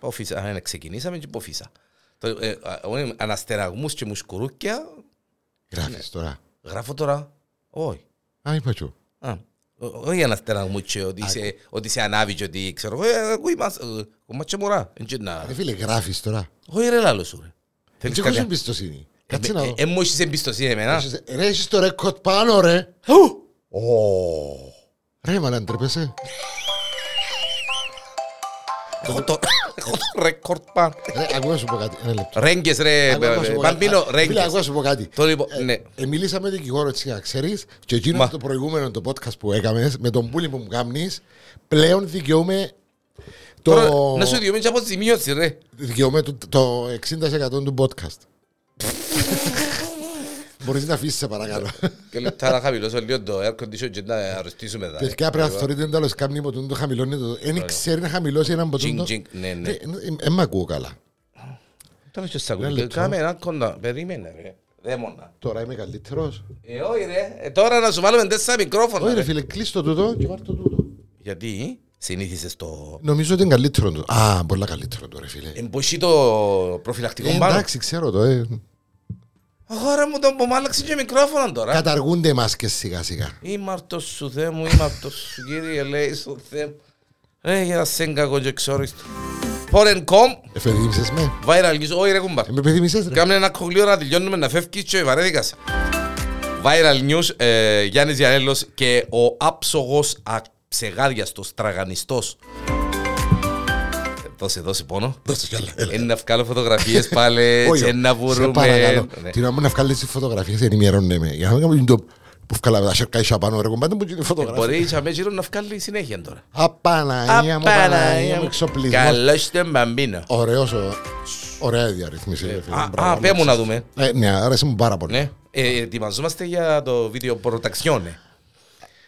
Πάω φύσα, αν ξεκινήσαμε και πάω φύσα. Το, ε, α, εγώ Αναστεραγμούς και μουσκουρούκια, Γράφεις τώρα. γράφω τώρα, όχι. Α, είπα τσου. Α, ό- Όχι αναστεραγμούς και ότι είσαι- ότι είσαι ανάβει και ότι ξέρω εγώ, ε, ακούει μας, ε, κομμάτια και μωρά. Εν και να- Ρε φίλε, γράφεις τώρα. Όχι ρε λάλο σου ρε. Θέλεις Έτσι έχω κάτι- εμπιστοσύνη. Κάτσε Ε, να ε, δω. ε, μου έχεις εμπιστοσύνη εμένα. Έχεις- Ρε, έχεις το ρεκόρτ πάνω, ρε. Ου! Ρε, μα να ντρέπεσαι. Έχω το έχω το ρεκόρτ πάνω. Ρε, ακούω να σου πω κάτι. Ένα λεπτό. Ρέγγες ρε, Ακούω να σου πω κάτι. Μπαμπίνο, Α, Φίλε, ρέγγες. ακούω να σου πω κάτι. Το λοιπόν, ναι. Ε, μίλησα με δικηγόρο έτσι να ξέρεις και εκείνο Μα. το προηγούμενο το podcast που έκαμες με τον πουλί που μου κάνεις πλέον δικαιούμαι το, Τώρα, Να σου διομήνεις από ζημίωση ρε. δικαιούμαι το, το 60% του podcast. Μπορείς να αφήσεις σε παρακαλώ. Και λεπτά να χαμηλώσω λίγο το air condition και να αρρωστήσουμε εδώ. Παιδιά πρέπει να θεωρείτε εντάλλω κάμνη από το χαμηλώνει το... Δεν ξέρει να χαμηλώσει έναν Τζινγκ, ποτούν τζινγκ, ναι, ναι. Δεν μ' ακούω καλά. Τώρα και σ' Ένα ακούω. λεπτό. Κάμε ένα κοντά. Περίμενε ρε. Δαίμονα. Τώρα είμαι καλύτερος. Ε, όχι ρε. Ε, Τώρα να σου βάλουμε τέσσερα μικρόφωνα. Όχι ρε ρε. φίλε, κλείς το τούτο και πάρ' το τούτο. Γιατί; Συνήθισες το... Νομίζω ότι είναι καλύτερο το. Α, πολλά καλύτερο το ρε φίλε. Εμποσί το προφυλακτικό Ε, πάνω. εντάξει, ξέρω το. Ε. Αγόρα μου τον που μ' άλλαξε και μικρόφωνο τώρα. Καταργούνται οι μάσκες σιγά σιγά. Είμαι αυτός σου Θεέ μου, είμαι αυτός σου κύριε λέει σου Θεέ μου. Ρε για σέν κακό και εξόριστο. Πόρεν κομ, Εφεδίμησες με; viral news, όχι ρε κουμπάρ. Ε, με επιθυμίσες ρε. Κάμε ένα κολλείο να τελειώνουμε να φεύγεις και βαρέθηκας σε. Viral news, ε, Γιάννης Γιανέλος και ο άψογος αψεγάδιαστος τραγανιστός. Δώσε, δώσε πόνο. Δώσε κι άλλα. έλα. Είναι να βγάλω φωτογραφίες πάλι Όχι, και να σε βρούμε. παρακαλώ. Ναι. Την ώρα μου να βγάλεις τις φωτογραφίες ενημερώνε με. Για να μην κάνουμε το που βγάλαμε τα σερκάισια πάνω ρε κομπάτε μου και τη φωτογραφία. Μπορείς η Σαμέτζιρο να βγάλει συνέχεια τώρα. Απαναγία μου, Παναγία μου, εξοπλισμό. Καλώς τον μπαμπίνο. Ωραίος, ο- ωραία η διαρρύθμιση. ρε φίλε. Α, Μπράβο, α, πέ μου να δούμε. Ε, Ναι, άρεσε μου πάρα πολύ. Ναι. Ε, ετοιμαζόμαστε για το βίντεο προταξιόνε.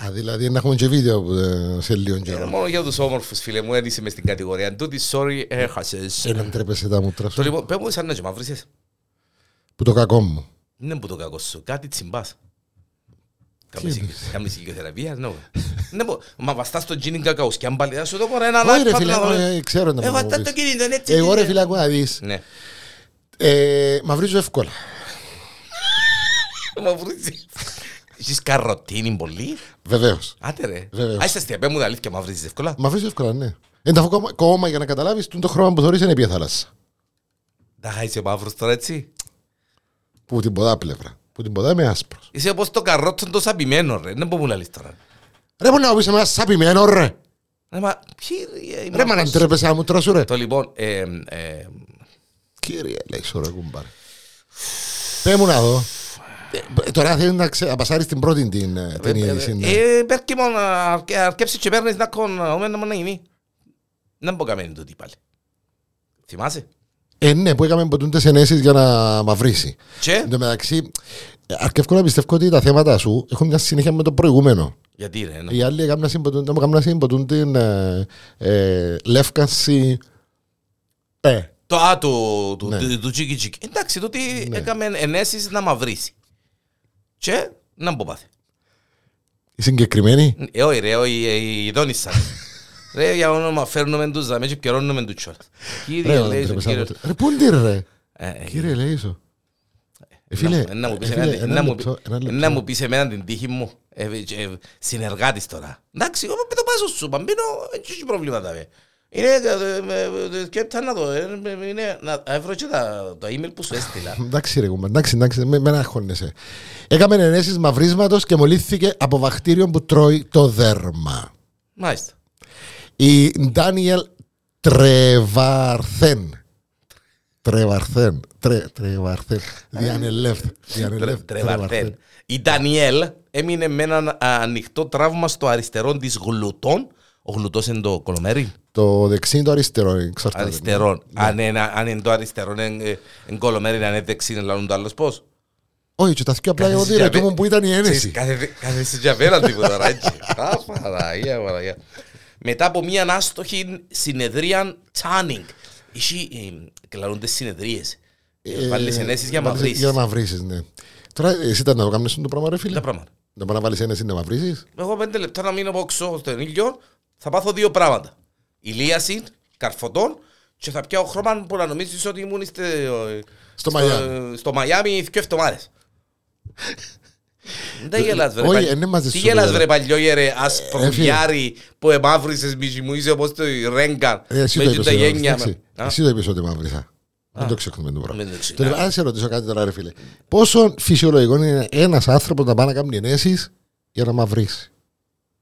Α, δηλαδή να έχουμε και βίντεο ε, σε λίγο Ε, καιρό. Μόνο για τους όμορφους φίλε μου, δεν είσαι μες στην κατηγορία. Τούτη, sorry, έχασες. Ε, να ντρέπεσαι τα μούτρα Το σου. λοιπόν, πέ μου σαν να και μαύρισες. Που το κακό μου. Δεν που το κακό σου, κάτι τσιμπάς. Κάμεις ηλικιοθεραπεία, ναι. Ναι, πω, μα βαστάς το τζίνιν κακαούς και αν πάλι θα σου το πω έναν Όχι ρε iPad φίλε, να δω. ε, ξέρω να Ε, μου βαστάς πεις. το κινητό, είναι έτσι. Εγώ ρε είναι. φίλε, ακούω να δεις. Ναι. Ε, Μαυρίζω εύκολα. Μαυρίζεις. Έχεις καροτίνη πολύ. Βεβαίως. Άντε ρε. Βεβαίως. Α, είσαι αστεία, πέ μου τα αλήθεια, μαυρίζεις εύκολα. Μαυρίζω εύκολα, ναι. Είναι τα κόμμα, κόμμα για να καταλάβεις το χρώμα που θωρείς είναι πια θάλασσα. Τα χάισε μαύρος τώρα έτσι. Που την ποδά πλευρά. Που την ποδά είμαι άσπρος. Είσαι όπως το καρότσο το σαπημένο ρε. Δεν μπορούμε να λες τώρα. Ρε μπορεί να πεις εμένα σαπημένο ρε. Ρε μα, κύριε, είμαι Ρε μα να αυτός. ντρέπεσαι να μου τρώσου ρε. Το λοιπόν, ε, ε, Κύριε, λέει σου ρε κουμπάρε. Πέ μου να δω. Ε, Τώρα θέλει να ξε- να πασάρεις την πρώτη την ε, την είδηση. ναι. ε, πέρκει μόνο να αρκέψεις και παίρνεις να κον, να να γίνει. Δεν μπορώ να κάνει τούτη πάλι. Θυμάσαι; Ε, ναι, που έκαμε ποτούντες ενέσεις για να μαυρίσει. Και, Εν τω μεταξύ, ε, αρκεύω να πιστεύω ότι τα θέματα σου έχουν μια συνέχεια με το προηγούμενο. γιατί ρε, ναι. Οι άλλοι έκαναν συμποτούν- δεν μου έκαναν συμποτούν την ε, ε, λεύκανση. Ε, Το α του, του, Ναι. του, του τσίκι τσίκι. Εντάξει, τούτη έκαμε ενέσεις να μαυρίσει. Και, να μπω πάθει. η συγκεκριμένη; Ε, όχι ρε, όχι, ε, η Δόνισσα. Ρε, για όνομα φέρνουμε τους δαμές και πιερώνουμε τους τσόρτ. Κύριε, Ρε, λέει, ρε, σου, ρε, κύριε. ρε, πού είναι ρε; Ε, ε, Κύριε Λέισο. Ε, φίλε, να- να μου πεις ε, εμένα φίλε, την- ένα να μου λεπτό, πεις- ένα λεπτό. να μου πεις εμένα την τύχη μου. Ε, ε, ε, Συνεργάτης τώρα. Εντάξει, εγώ με το πάσο σου, παμπίνω, δεν έχει προβλήματα. βε. Είναι, ε, ε, ε, σκέπτα να το, ε, ε, είναι, να έβρω και τα- το email που σου έστειλα. Εντάξει ρε κουμπά, εντάξει, εντάξει, με, με να αγχώνεσαι. Έκαμε ενέσεις μαυρίσματος και μολύθηκε από βακτήριο που τρώει το δέρμα. Μάλιστα. Η Ντάνιελ Τρεβαρθέν. Τρεβαρθέν. Τρε, τρεβαρθέν. Διανελεύ. Διανελεύ. Τρεβαρτέν. Η Ντανιέλ έμεινε με έναν ανοιχτό τραύμα στο αριστερό της γλουτών. Ο γλουτός είναι το κολομέρι. Το δεξί είναι το αριστερό. εξαρτάται. Αριστερό. Αν είναι, αν είναι το αριστερό, είναι είναι κολομέρι, αν είναι δεξί, είναι λαλούν το άλλος πώς; Όχι, και τα θυκιά απλά εγώ Κάθεσαι διρετού για μου που ήταν η ένεση. Ξέρεις, κάθε- Κάθεσαι για απέναντι μου τώρα, έτσι. Α, Παναγία, Παναγία. Μετά από μια άστοχη συνεδρία Τσάνινγκ. Εσύ, και λαλούνται συνεδρίες. Ε, Βάλεις ενέσεις για βάλεις- μαυρίσεις. Για μαυρίσεις, ναι. Τώρα εσύ ήταν να το κάνεις το πράγμα ρε φίλε; Τα πράγματα. Να πάει να βάλεις ένεση να μαυρίσεις. Εγώ πέντε λεπτά να μείνω από όξω στον ήλιο, θα πάθω δύο πράγματα. Ηλίαση, καρφωτών και θα πιάω χρώμα που να νομίζεις ότι ήμουν στο, Στο Μαϊάμι. στο Μαϊάμι δύο εβδομάδες. Δεν γελάς βρε όχι, παλι- είναι μαζί Τι σου, γελάς βέβαια. βρε παλιόγερε Ε, ασπρογιάρι που εμαύρισες μισή μου είσαι όπως το Ρέγκαν Ε, Εσύ το με είπες, τα εγώ, γένια εντάξει. με- Α, Εσύ το είπες ότι μαύρισα. Δεν το ξεχνούμε το πράγμα. μην το ξεχνάς. Τώρα, Αν σε ρωτήσω κάτι τώρα, ρε φίλε. Πόσο φυσιολογικό είναι ένας άνθρωπος να πάει να κάνει ενέσεις για να μαυρίσει;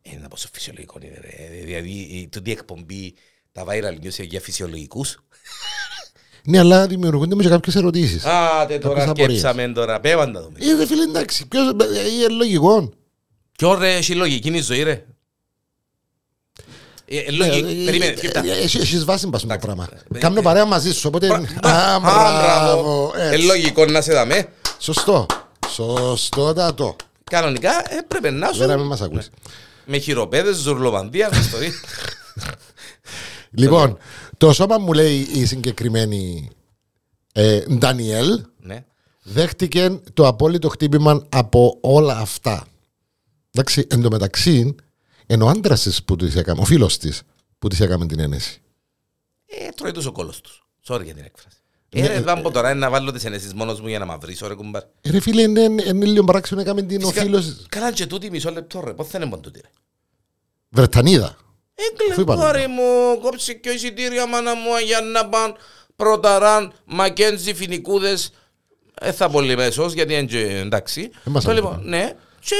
Είναι πόσο φυσιολογικό είναι ρε. Δηλαδή η τούτη εκπομπή τα viral news για φυσιολογικούς. Ναι, αλλά δημιουργούνται με κάποιες ερωτήσεις. Άτε τώρα Κάποιες απορίες. σκέψαμε τώρα. Πέβαν τα δούμε. Ε, ρε φίλε, εντάξει, ποιος, ε, είναι λογικό. Κι ωραία έχει λογική είναι η ζωή ρε. Ε, ε, λογική- Ε, Περίμενε, ε, σκεφτά. ε, Εσύ έχεις βάση μπας το Εντάξει. πράγμα. Ε, Κάμνω ε, παρέα μαζί σου, οπότε... Μπρα- Α, Α, μπράβο. Ε, έτσι. λογικό να σε δαμε. Σωστό. Σωστότατο. Κανονικά ε, πρέπει να Βέβαια, μην σου μας ακούσει. Με χειροπέδες, ζουρλοβανδία, ιστορία. Λοιπόν, το σώμα μου λέει η συγκεκριμένη ε, Ντανιέλ Ναι. δέχτηκε το απόλυτο χτύπημα από όλα αυτά. Εντάξει, εν τω μεταξύ, ενώ ο άντρας της που της έκαμε, ο φίλος της που της έκαμε την ένεση. Ε, τρώει τους ο κόλος τους. Sorry για την έκφραση. Ναι, Ε, ρε, ε, θα πω τώρα να βάλω τις ενέσεις μόνος μου για να μαυρίσω ρε κουμπάρ. Ε, Ρε φίλε, είναι, είναι, είναι λίγο παράξενο έκαμε την ο Φυσικά, φίλο. Καλά και τούτη μισό λεπτό ρε. Πώς θα είναι μόνο τούτη ρε. Βρετανίδα. Έγκλε είπαμε. κόρη μου, κόψε και εισιτήρια μάνα μου για να πάνε πρωταράν, Μακέντζι, Φινικούδες. Ε, θα πολύ μέσος γιατί είναι και εντάξει. Ε, μας Το ακούει. λοιπόν, ναι, και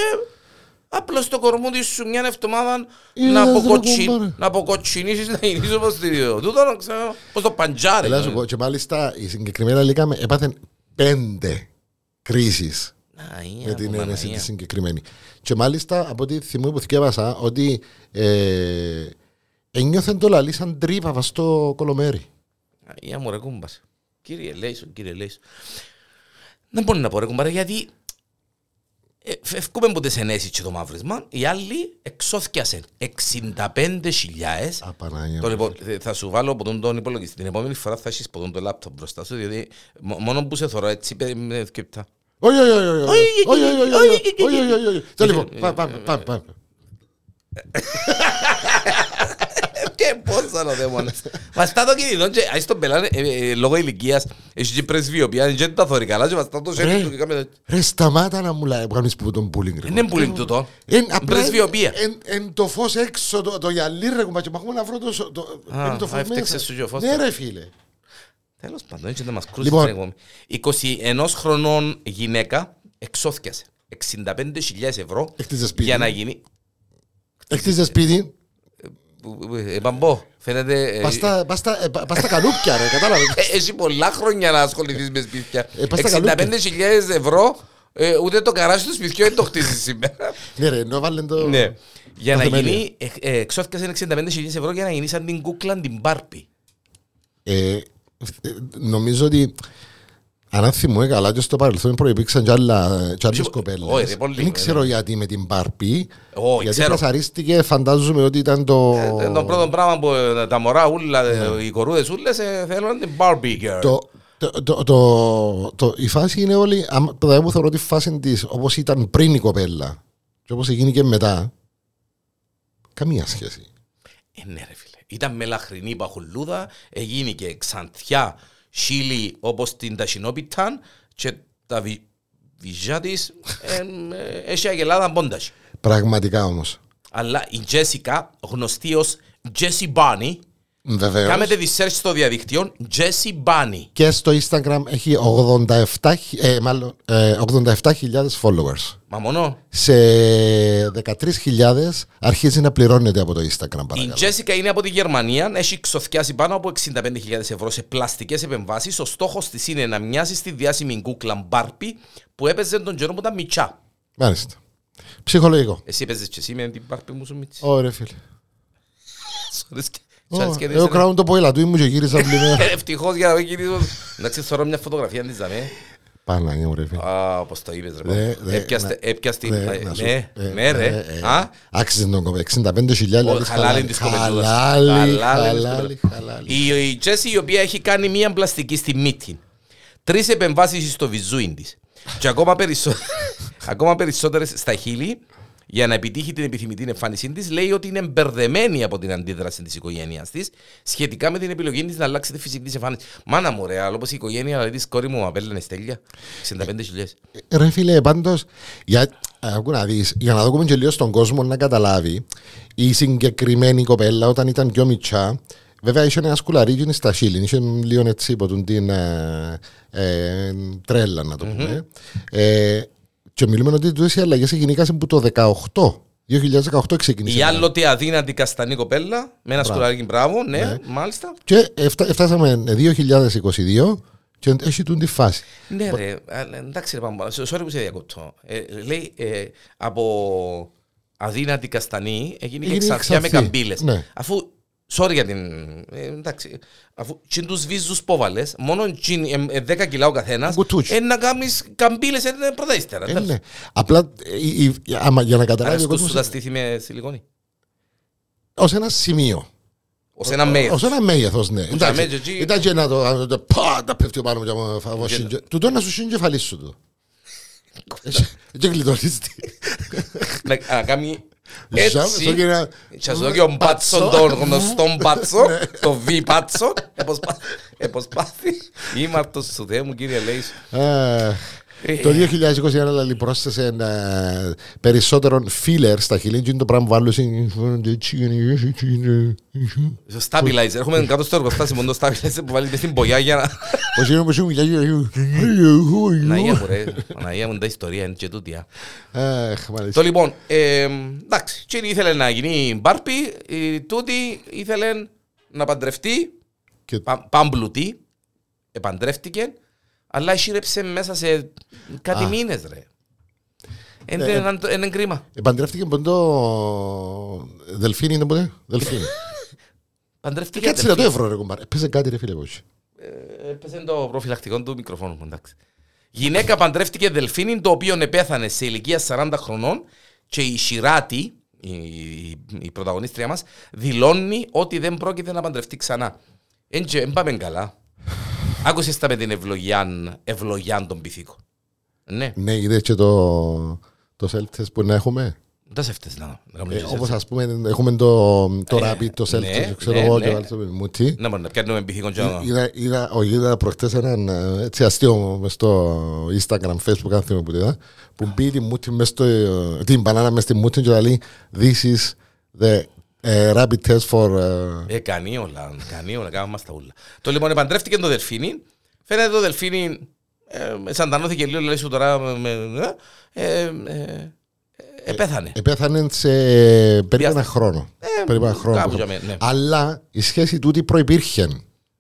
απλώς το κορμούδι σου μια εβδομάδα Ε, να, ρε, αποκοτσι... κουμπάρε. να αποκοτσινήσεις να γίνεις όπως το τούτο, να ξέρω, πώς το παντζάρι. Ελά σου πω, και μάλιστα η συγκεκριμένη Λίκα έπαθε πέντε κρίσεις Α, η με την απομανία. ένεση της συγκεκριμένη. Και μάλιστα από ό,τι θυμούμαι που θυκεύασα ότι ε, ένιωθε το λαλί σαν τρύπα βας στο κολομέρι. Για μου ρε κούμπας. Κύριε Λέισον, κύριε Λέισον. Δεν μπορεί να πω ρε κουμπάρε γιατί ε, φεύγουμε από τις ενέσεις και το μαύρισμα. Οι άλλοι εξώθηκιασαν 65.000 Απανάγια. το λοιπόν, ε, θα σου βάλω από τον, τον υπολογιστή. Την επόμενη φορά θα έχεις από τον το λάπτοπ μπροστά σου, διότι μο- μόνο που σε θωρώ έτσι πέ- με σκεπτά. Όχι, όχι, όχι, όχι, όχι, όχι, όχι, όχι, όχι, όχι, και πόσα ο δαίμονας. Μας τα το κινητό και ας τον πελάνε λόγω ηλικίας. που και πρεσβειοποιά, δεν τα θωρεί καλά και μας τα το σέρι του και κάμε... Ρε σταμάτα να μου λέει, κάνεις που τον πουλίνγκ. Είναι πουλίνγκ του το. Πρεσβειοποιά. Εν το φως έξω, το γυαλί ρε κουμπάκι, μαχούμε να βρω το φως μέσα. Ναι ρε φίλε. Τέλος πάντων, έτσι δεν μας κρούσεις ακόμη. 21 χρονών γυναίκα εξώθηκασε. 65.000 ευρώ για να γίνει. Εκτίζε. Παμπό, φαίνεται... ε, πας στα- πας στα- ε, πα- πας στα καλούπια ρε, κατάλαβες. ε, Έχει πολλά χρόνια να ασχοληθείς με σπίτια. Ε, πας στα καλούπια. 65.000 ευρώ, ε, ούτε το καράσι του σπιτιού δεν το χτίσεις σήμερα. Ναι ρε, ενώ βάλε το... Ναι. Για Τα να θεμέλια. γίνει, ε, ε, εξώθηκιασε 65.000 ευρώ για να γίνεις σαν την κούκλα την Μπάρπη. Ε, ε, νομίζω ότι αν θυμούμαι καλά και στο παρελθόν προϋπήρξαν κι άλλα κι άλλες Όχι, κοπέλες. ρε, πολύ, Δεν ναι. ξέρω γιατί με την Μπάρπη. Όχι, γιατί ξέρω. καθαρίστηκε φαντάζομαι ότι ήταν το... Ε, Το πρώτο πράγμα που ε, τα μωρά ούλα, ε, οι κορούδες ούλες ε, θέλουν την Barbie girl. Ναι. Το, το, το, το, το- η φάση είναι όλη, άμα- δηλαδή μου θεωρώ τη φάση της όπως ήταν πριν η κοπέλα και όπως έγινε και μετά, καμία σχέση. Ε, ναι ρε φίλε. Ήταν μελαχρινή παχουλούδα, έγινε και ξανθιά σίλι όπως την ταχυνόπιταν και τα βι... βυζιά της ε, ε, έχει αγελάδα πόνταση. Πραγματικά όμως. Αλλά η Τζέσικα, γνωστή ως Jessie Bunny, Βεβαίως. κάμετε τη search στο διαδικτύο Jessie Bunny. Και στο Instagram έχει 87, ε, μάλλον, ε, 87.000 followers. Μα μόνο Σε 13.000 αρχίζει να πληρώνεται από το Instagram η παρακαλώ. Τζέσικα είναι από τη Γερμανία, έχει ξοθιάσει πάνω από 65.000 ευρώ σε πλαστικές επεμβάσεις. Ο στόχος της είναι να μοιάσει στη διάσημη κούκλα Μπάρπι που έπαιζε τον καιρό που ήταν μιτσά. Μάλιστα. Ψυχολογικό. Εσύ έπαιζες και εσύ με την Μπάρπι μου σου μίτσι. Ωραία φίλε. Εγώ ναι. κράουν το πόηλα του, ήμουν και γύρισα Ευτυχώς για να μην γυρίζω. Εντάξει, θωρώ μια φωτογραφία της δαμέ. Πάνε μου ρε φίλε. Α, όπως το είπες ρε. Έπιαστε, έπιαστε, ε, ναι, ε, ναι, ρε. Ε, Άξιζε τον κομμέ, 65 χιλιάδες. Χαλάλι της. Χαλάλι, χαλάλι. Η Τζέση, η οποία έχει κάνει μια πλαστική στη μύτη. Τρεις επεμβάσεις στο βιζούιν της. Και ακόμα περισσότερες στα χείλη για να επιτύχει την επιθυμητή εμφάνισή της, λέει ότι είναι μπερδεμένη από την αντίδραση της οικογένειας της σχετικά με την επιλογή της να αλλάξει τη φυσική της εμφάνιση. Μάνα μου, ρε, αλλά όπως η οικογένεια δηλαδή, της κόρη μου απέλαινε στέλια. 65.000. Ρε φίλε, πάντως, για, άκου να δεις, για να δούμε και λίγο στον κόσμο να καταλάβει, η συγκεκριμένη κοπέλα όταν ήταν πιο μητσά, βέβαια είχε ένα σκουλαρίκι στα χείλη, είχε λίγο έτσι από την ε, ε, τρέλα, να το πούμε. Ε, και μιλούμε ότι τούτες οι αλλαγές έγιναν από το 18. 2018 ξεκίνησε. Η άλλοτε αδύνατη καστανή κοπέλα, με ένα σκουλαρίκι μπράβο, ναι, Ναι. μάλιστα. Και εφτα- φτάσαμε 2022 και έχει τούν τη φάση. Ναι, ρε, αλλά εντάξει, ρε Παμπάλα, sorry που σε διακόπτω. Ε, λέει ε, από αδύνατη καστανή έγινε και Έγινε εξαρθιά με εξαρθή, καμπύλες. ναι. Αφού, sorry για την. Ε, εντάξει, αφού τσιν τους βίζους πόβαλε, μόνο τσιν, ε, ε, 10 κιλά ο καθένας, Κουτούτσι. ε, να κάνεις καμπύλες ε, πρώτα ύστερα. Ε, ναι. Απλά ε, η- η- άμα- για να καταλάβει ο Αρέσκουν σου τα κόσμος στήθη με σιλικόνη. ως ένα σημείο. Ω ένα μέγεθος. Ως ένα μέγεθος, ναι. Εντάξει, μέτζο εκεί- Ήταν και να το να το πάντα πέφτει πάνω μου και άμα φάω Και- σύντζε- Του το να σου σύντζεφαλί σου το. Και γλιτώνεις τι. Να κάνει Ζάμε, έτσι. στο κύριο- Και σου δω ο μπάτσο, τον γνωστό μπάτσο, το βι μπάτσο, εποσπάθη. Είμαι αυτός σου Θεέ μου κύριε λέει σου. Ε, Το 2021 δηλαδή πρόσθεσε ε, περισσότερον filler στα χειλή και είναι το πράγμα που βάλω Στο stabilizer, έχουμε κάτω στο εργοστάσιο μόνο stabilizer που βάλει μες στην πογιά για να... Πώς είναι που σου Αναγία μου ρε, Αναγία μου τα ιστορία είναι και τούτη. α. Αχ, Το μάλιστα. λοιπόν, ε, εντάξει, και ήθελε να γίνει μπάρπι, η τούτη ήθελε να παντρευτεί, Και- πα- πάμπλουτη, επαντρεύτηκε, αλλά σύρεψε μέσα σε κάτι Α. μήνες ρε. Ε, Είναι ένα- Είναι κρίμα. Επαντρεύτηκε από το Δελφίνι είναι ποτέ; Δελφίνι Παντρεύτηκε. Κάτσε να το εύρο ρε κομπάρ Έπαιζε κάτι ρε φίλε πώς Ε, Έπεσε το προφυλακτικό του μικροφόνου μου, εντάξει. Γυναίκα παντρεύτηκε δελφίνι, το οποίο επέθανε σε ηλικία 40 χρονών και η Σιράτη, η, η, η πρωταγωνίστρια μας, δηλώνει ότι δεν πρόκειται να παντρευτεί ξανά. Δεν πάμε καλά. Άκουσες τα με την ευλογιά, ευλογιά των πυθίκων. Ναι, Ναι είδες και το Το self-test που να έχουμε; Δεν σε φταίς να να κάνουμε Ε, και Όπως self-test. ας πούμε έχουμε το, το Ε, rapid, το ναι, self-test, ξέρω ναι, εγώ ναι. και βάλεις το μούτι. Να μπορούμε να πιάνουμε πυθίκων και να- Είδα, είδα, όχι, είδα προχτές έναν ε, έτσι αστείο μες στο Instagram, Facebook, αν θυμάμαι που το είδα, που μπει τη μούτη μες στο, ε, την μπανάνα μες στη μούτη και λέει This is the ε, rapid test for... ε, Ε, κάνει όλα, κάνει όλα, κάνουμε μας τα ούλα. Το λοιπόν επαντρεύτηκε το Δελφίνι. Φαίνεται το Δελφίνι, ε, σαντανώθηκε λίγο, λέει σου τώρα, με, με- ε, ε, ε, ε, πέθανε. Επέθανε σε περίπου ένα Διάστα- χρόνο. Ε, περίπου ένα χρόνο. κάπου που για είχαμε. μέ- ναι. Αλλά η σχέση τούτη προϋπήρχε.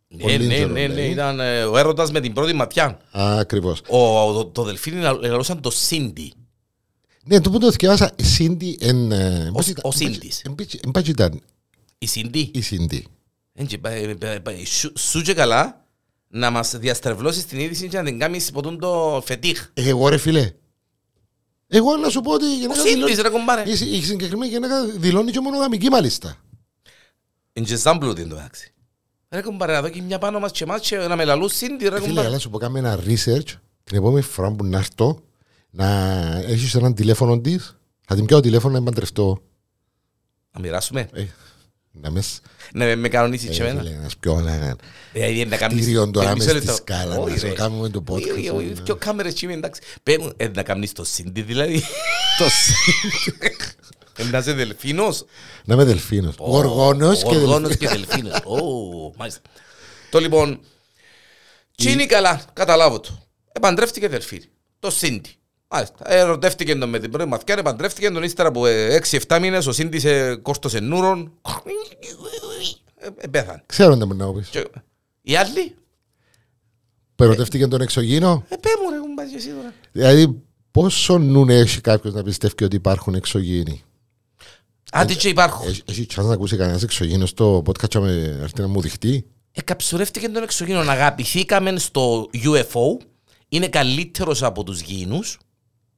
Ναι, πολύ ναι, καιρό, ναι, ναι, λέει. ήταν ε, ο έρωτας με την πρώτη ματιά. Ακριβώς. Ο, το, το Δελφίνι λαλούσαν το Σίντι. Ναι, το που το θυκεύασα, η Σίντι εν... ε, πώς ήταν- ο εν πάση- Σίντις. εν πάση- εν πάση ήταν Η Σίντι; η Σίντι. Έτσι, πα- ε, πα- πα- σου- Σου και καλά να μας διαστρεβλώσεις την είδηση και να την κάνεις ποτούν το φετίχ. Εγώ ρε φίλε. Εγώ να σου πω ότι η Ο γυναίκα Σίντις δηλώνει- ρε κομπάρε. η- η συγκεκριμένη γυναίκα δηλώνει και μονογαμική μάλιστα. Είναι και σαν πλούτη το μεταξύ. Ρε κομπάρε, να δω και μια πάνω μας και μας και να με λαλούν Σίντι ρε Φίλε, κομπάρε. αλλά σου πω κάμε ένα research την επόμενη φορά που να έρθω να έχεις έναν τηλέφωνο της θα την πιάω τηλέφωνο να παντρευτώ. Να μοιράσουμε. Ε, να μες σ- Να με- με κανονίσεις και ε, εμένα. φίλε, να σου πιω ένα Δηλαδή να κάνεις... κτίριο τώρα ε, μες μισό στη λεπτό. σκάλας Όχι, να σου ρε. κάνουμε το Όχι, όχι, όχι, podcast. Και ο κάμερες τσίμι, εντάξει. Πες μου, ε, να κάνεις το Σίντι δηλαδή. Το Ε, Να είσαι δελφίνος. Να είμαι δελφίνος. Γοργόνος και Γοργόνος δελφίνος. και δελφίνος. Ω, μάλιστα. Το λοιπόν, τι είναι καλά, καταλάβω το. Επαντρεύτηκε δελφίνη. Το Σίντι. Μάλιστα. Ερωτεύτηκε τον με την πρώτη μαθηκιά, επαντρεύτηκε τον ύστερα από 6-7 μήνες, ο Σίντις ε, κόρτωσε νουρον. Ε, ε, Πέθανε. Ξέρω τι μπορεί να πεις. Και Οι άλλοι, Περωτεύτηκε τον εξωγήινο; ε, πέ μου ρε, έχουν πάει και εσύ τώρα. Δηλαδή πόσο νου έχει κάποιος να πιστεύει ότι υπάρχουν εξωγήινοι; Άντε και υπάρχουν. Έχει- Έχει chance να ακούσει κανένας εξωγήινος στο podcast και να με έρθει να μου δειχτεί; Εκαψουρεύτηκε τον εξωγήινο. Αγαπηθήκαμε στο UFO. Είναι καλύτερος από τους γήινους.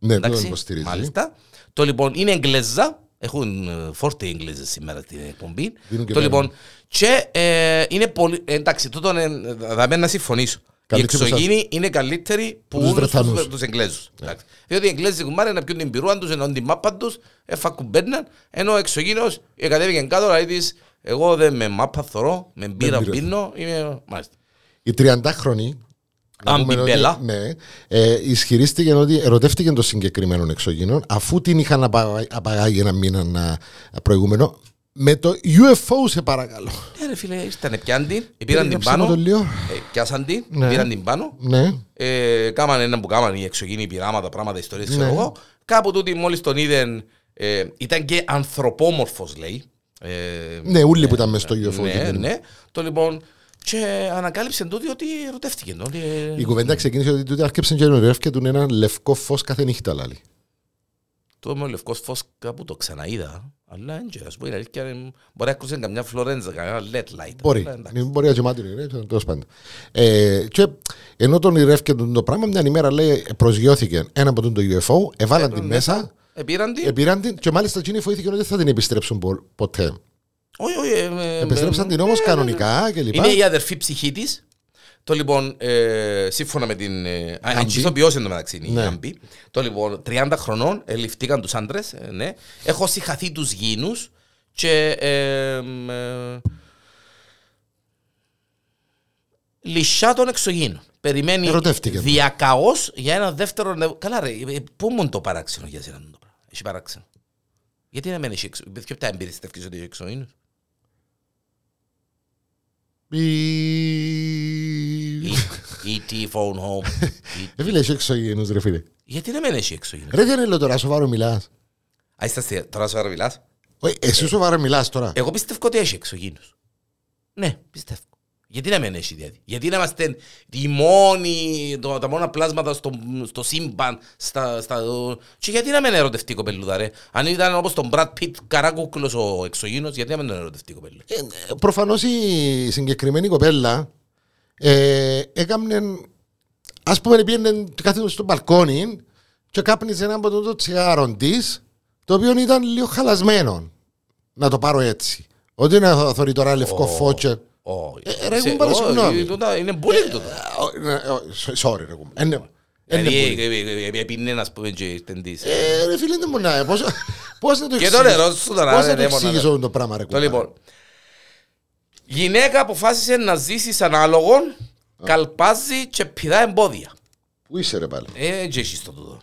Ναι, δεν το Εντάξει, υποστηρίζει. μάλιστα. Το λοιπόν είναι Εγγλέζα. Έχουν ε, φόρτε Εγγλέζες σήμερα στην εκπομπή. Δίνουν και Το πέρα. λοιπόν. Και ε, είναι πολύ. ε, εντάξει, τούτο ε, θα μένω να συμφωνήσω. Καλύτερη εξωγήινοι είναι καλύτεροι που τους όλους Βρετανούς. τους, τους Εγγλέζους. Εντάξει. Διότι οι Εγγλέζοι κουμπάρε να πιούν την πυρούαν τους, ενώ την μάπα τους, εφακουμπέρναν, ενώ ο εξωγήινος ε, κατέβηκε κάτω, δηλαδή της, εγώ δεν με μάπα θωρώ, με μπύρα μπύρα. πίνω, είμαι... Μάλιστα. Η 30χρονη. Να πούμε Αμπιμπέλα. ότι- Ναι, ε, ισχυρίστηκε ότι ερωτεύτηκε το συγκεκριμένο εξωγήινο αφού την είχαν απα- απαγάγει ένα μήνα να- προηγούμενο με το UFO σε παρακαλώ. Ε, ρε φίλε, ήρθανε πιάν την, πήραν την Περιγράψτε μου πάνω, το λίγο. ε, πιάσαν την, Ναι. πήραν την πάνω, Ναι. ε, κάμαν ένα που κάμαν οι εξωγήινοι πειράματα, πράγματα, ιστορίες, ξέρω Ναι. εγώ. Κάπου τούτη μόλις τον είδεν, ε, ήταν και ανθρωπόμορφος λέει. Ε, Ναι, όλοι που ήταν μες στο UFO. ναι, εκείνη. ναι. Το λοιπόν, και ανακάλυψε τούτη ότι ερωτεύτηκε. Ότι, ε, Η κουβέντα ξεκίνησε ότι τούτε άρκεψαν και νοηρεύκε του ένα λευκό φως κάθε νύχτα λάλη. το με ο λευκός φως κάπου το ξαναείδα. Αλλά δεν ξέρω, ας πω, η αλήθεια είναι, μπορεί να ακούσαν καμιά φλωρέντζα, καμιά LED light. Μπορεί. Αλλά εντάξει. Μπορεί να γεμάτη νοηρεύκε, τέλος πάντων. Ε, και ενώ τον νοηρεύκε το πράγμα, μια ημέρα λέει προσγειώθηκε ένα από τον το UFO, εβάλαν Ε, την μέσα, μέσα, Επήραν την. επήραν την και μάλιστα εκείνοι φοήθηκε ότι δεν θα την επιστρέψουν πο- ποτέ. Όχι, όχι. ε, ε, Επιστρέψαν ε, την όμως ε, κανονικά κλπ. Είναι η αδερφή ψυχή της. Το λοιπόν, ε, σύμφωνα με την. Ε, Γάμπη. Αντιθοποιός εν τω μεταξύ είναι η Ναι. Γάμπη. Το λοιπόν, 30 χρονών, ε, ληφθήκαν τους άντρες. Ε, ναι. Έχω συγχαθεί τους γήνους και. Ε, μ, ε, λυσιά των εξωγήνων. Περιμένει Ερωτεύτηκε. διακαώς για ένα δεύτερο. νευ- Καλά, ρε, ε, πού μου είναι το παράξενο για σένα το πράγμα; Έχει παράξενο. Γιατί να μένει εξω... Ποιος τα εμπειριστεύει ότι έχει εξωγήνους; Η- E.T. phone home. E- Ε, φίλε, έχει εξωγήινους ρε φίλε. Γιατί να μην έχει εξωγήινος; Ρε δεν λέω τώρα σοβαρό μιλάς. Α, είστε αστεία. Τώρα σου μιλάς; Όχι, εσύ σοβαρά μιλάς τώρα. Εγώ πιστεύω ότι έχει εξωγήινους. Ναι, πιστεύω. Γιατί να μην έχει δηλαδή. Γιατί να είμαστε οι μόνοι, το, τα μόνα πλάσματα στο, στο σύμπαν, στα, στα, και γιατί να μην ερωτευτεί η κοπελούδα ρε; Αν ήταν όπως τον Brad Pitt καράκουκλος ο εξωγήινος, γιατί να μην τον ερωτευτεί η κοπελούδα. Ε, ε, προφανώς η συγκεκριμένη κοπέλα ε, έκαμνε, ας πούμε πήγαινε κάθεται στο μπαλκόνι και κάπνιζε ένα από το, το τσιγάρο της το οποίο ήταν λίγο χαλασμένο να το πάρω έτσι ότι να θωρεί τώρα λευκό Ω. φώτσε Όχι. Ε, ρε, Σε- εγώ πάρε όχι, συγγνώμη. τούτα Είναι bullying τούτο. sorry ρε κουμπά. Ε, ναι. Ε, ναι, Δηλαδή, πολύ. ε, ε, ε, έπινε να πούμε και ήρθεν της. Ε, ρε φίλε δεν μπορεί να πώς, πώς να το Και το νερό εξηγήσω σου τώρα, πώς ρε, να το ρε, μόνα, εξηγήσω το πράγμα ρε Το κουμπά. λοιπόν. Γυναίκα αποφάσισε να ζήσει σαν άλογον, καλπάζει και πηδά εμπόδια. Πού είσαι ρε πάλι; Ε, και έχεις το τούτο.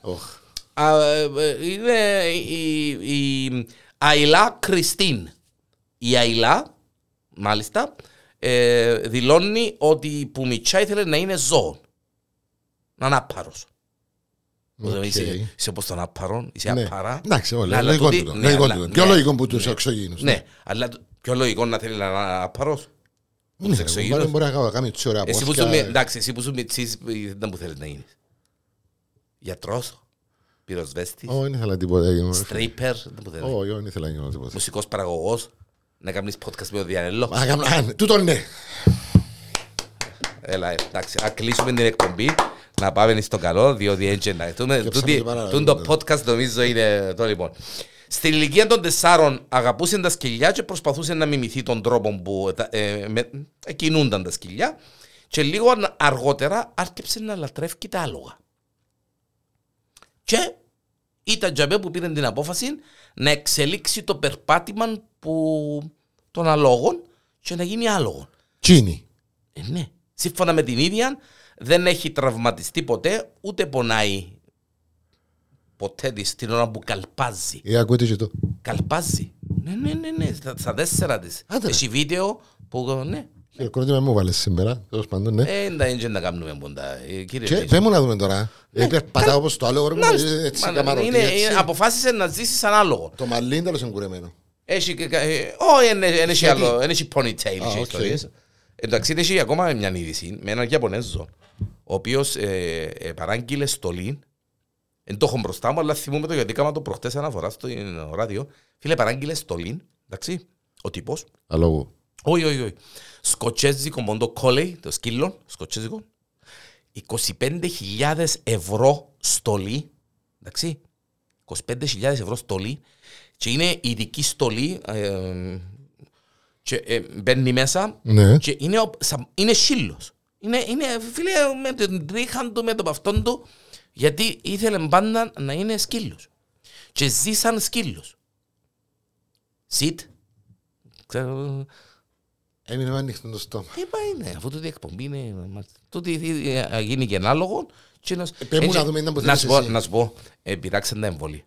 Οχ. Α, ε, ε, Είναι η, η Αϊλά Κριστίν. Η Αϊλά, μάλιστα, ε, δηλώνει ότι που μητσά ήθελε να είναι ζώο. Να είναι άπαρος. Οκ. Είσαι, είσαι όπως τον άπαρο, είσαι Ναι. απαρά. Εντάξει, όλα. Ναι, αλλά Λογικό τούτη- τούτο. ναι, Λογικό αλλά- τούτο. Πιο ναι, λογικό που τους ναι. εξωγήινους. Ναι, αλλά το- πιο λογικό να θέλει να είναι απαρός. Ναι, τους ρε, εξωγήινους. μπορεί- Μπορεί να κάνω- κάνει έτσι ωραία Εσύ που πόθηκια. σου, μι- εντάξει, εσύ που σου μητσείς, ε, δεν που θέλεις να γίνεις. Γιατρός, πυροσβέστης, Όχι, δεν ήθελα τίποτα. έγινε. στρίπερ, δεν που θέλεις. Όχι, όχι, δεν ήθελα να γίνω τίποτα. Μουσικός παραγωγός, να κάνεις podcast με τον Διανέλο. Α, κάνω- α, ναι, Τούτο ναι. Έλα, ε, εντάξει, να κλείσουμε την εκπομπή, να πάμε στο καλό, διότι έτσι να δούμε. Διώψαμε Τούτη- και παρά- τούτο το podcast νομίζω είναι το λοιπόν. Στην ηλικία των τεσσάρων αγαπούσε τα σκυλιά και προσπαθούσε να μιμηθεί τον τρόπο που ε, ε, με- ε, κινούνταν τα σκυλιά και λίγο αργότερα άρχισε να λατρεύει τα άλογα. Και ήταν τζαμπέ που πήρε την απόφαση να εξελίξει το περπάτημα που, των αλόγων και να γίνει άλογο. Τσίνη. Ε, ναι. Σύμφωνα με την ίδια, δεν έχει τραυματιστεί ποτέ, ούτε πονάει ποτέ της την ώρα που καλπάζει. Ε, ακούτε και το. Καλπάζει. Ναι, ναι, ναι, ναι. Στα, στα τέσσερα της. Άντε, ρε. Έχει βίντεο που, ναι. Χειροκρότημα μου βάλες σήμερα. Τέλος πάντων, ναι. Ε, δεν είναι να κάνουμε ποντα. Ε, κύριε Και Λέζη. δεν μου να δούμε τώρα. Ε, Περπατάω όπως το άλλο. ρε, Να, Έτσι, μα, καμαρωτή, είναι, έτσι. είναι- αποφάσισε να ζήσεις σαν άλογο. Το μαλλί είναι τέλος εγκουρεμένο. Έχει και κα- ε, Όχι, δεν έχει Γιατί; άλλο. Δεν έχει ponytail Α, και οκ. ιστορίες. Εντάξει, έχει ακόμα μια είδηση με έναν Ιαπωνέζο, ο οποίος ε, ε, παράγγειλε στολή. Δεν το έχω μπροστά μου, αλλά θυμούμαι το γιατί κάμα το προχτές αναφορά στο ε, ράδιο. Φίλε, παράγγειλε στολή, εντάξει, ο τύπος. Αλόγου. Όχι, όχι, όχι. Σκοτσέζικο μόντο κόλεϊ, το σκύλο, σκοτσέζικο. 25.000 ευρώ στολή, εντάξει. 25.000 ευρώ στολή και είναι ειδική στολή ε, και ε, μπαίνει μέσα Ναι. και είναι, ο- σα- είναι σύλλος. Είναι, είναι φίλε με τον τρίχαν του, με τον παυτόν του, γιατί ήθελε πάντα να είναι σκύλος. Και ζει σαν σκύλος. Σιτ. Ξέρω, Έμεινε με ανοιχτό το στόμα. τι είπα είναι, αφού τούτη εκπομπή είναι, τούτη ε, γίνει και ανάλογο. Και να, πέ μου να δούμε, ήταν που να θέλεις σου πω, εσύ. να σου πω, ε, πειράξαν τα εμβόλια.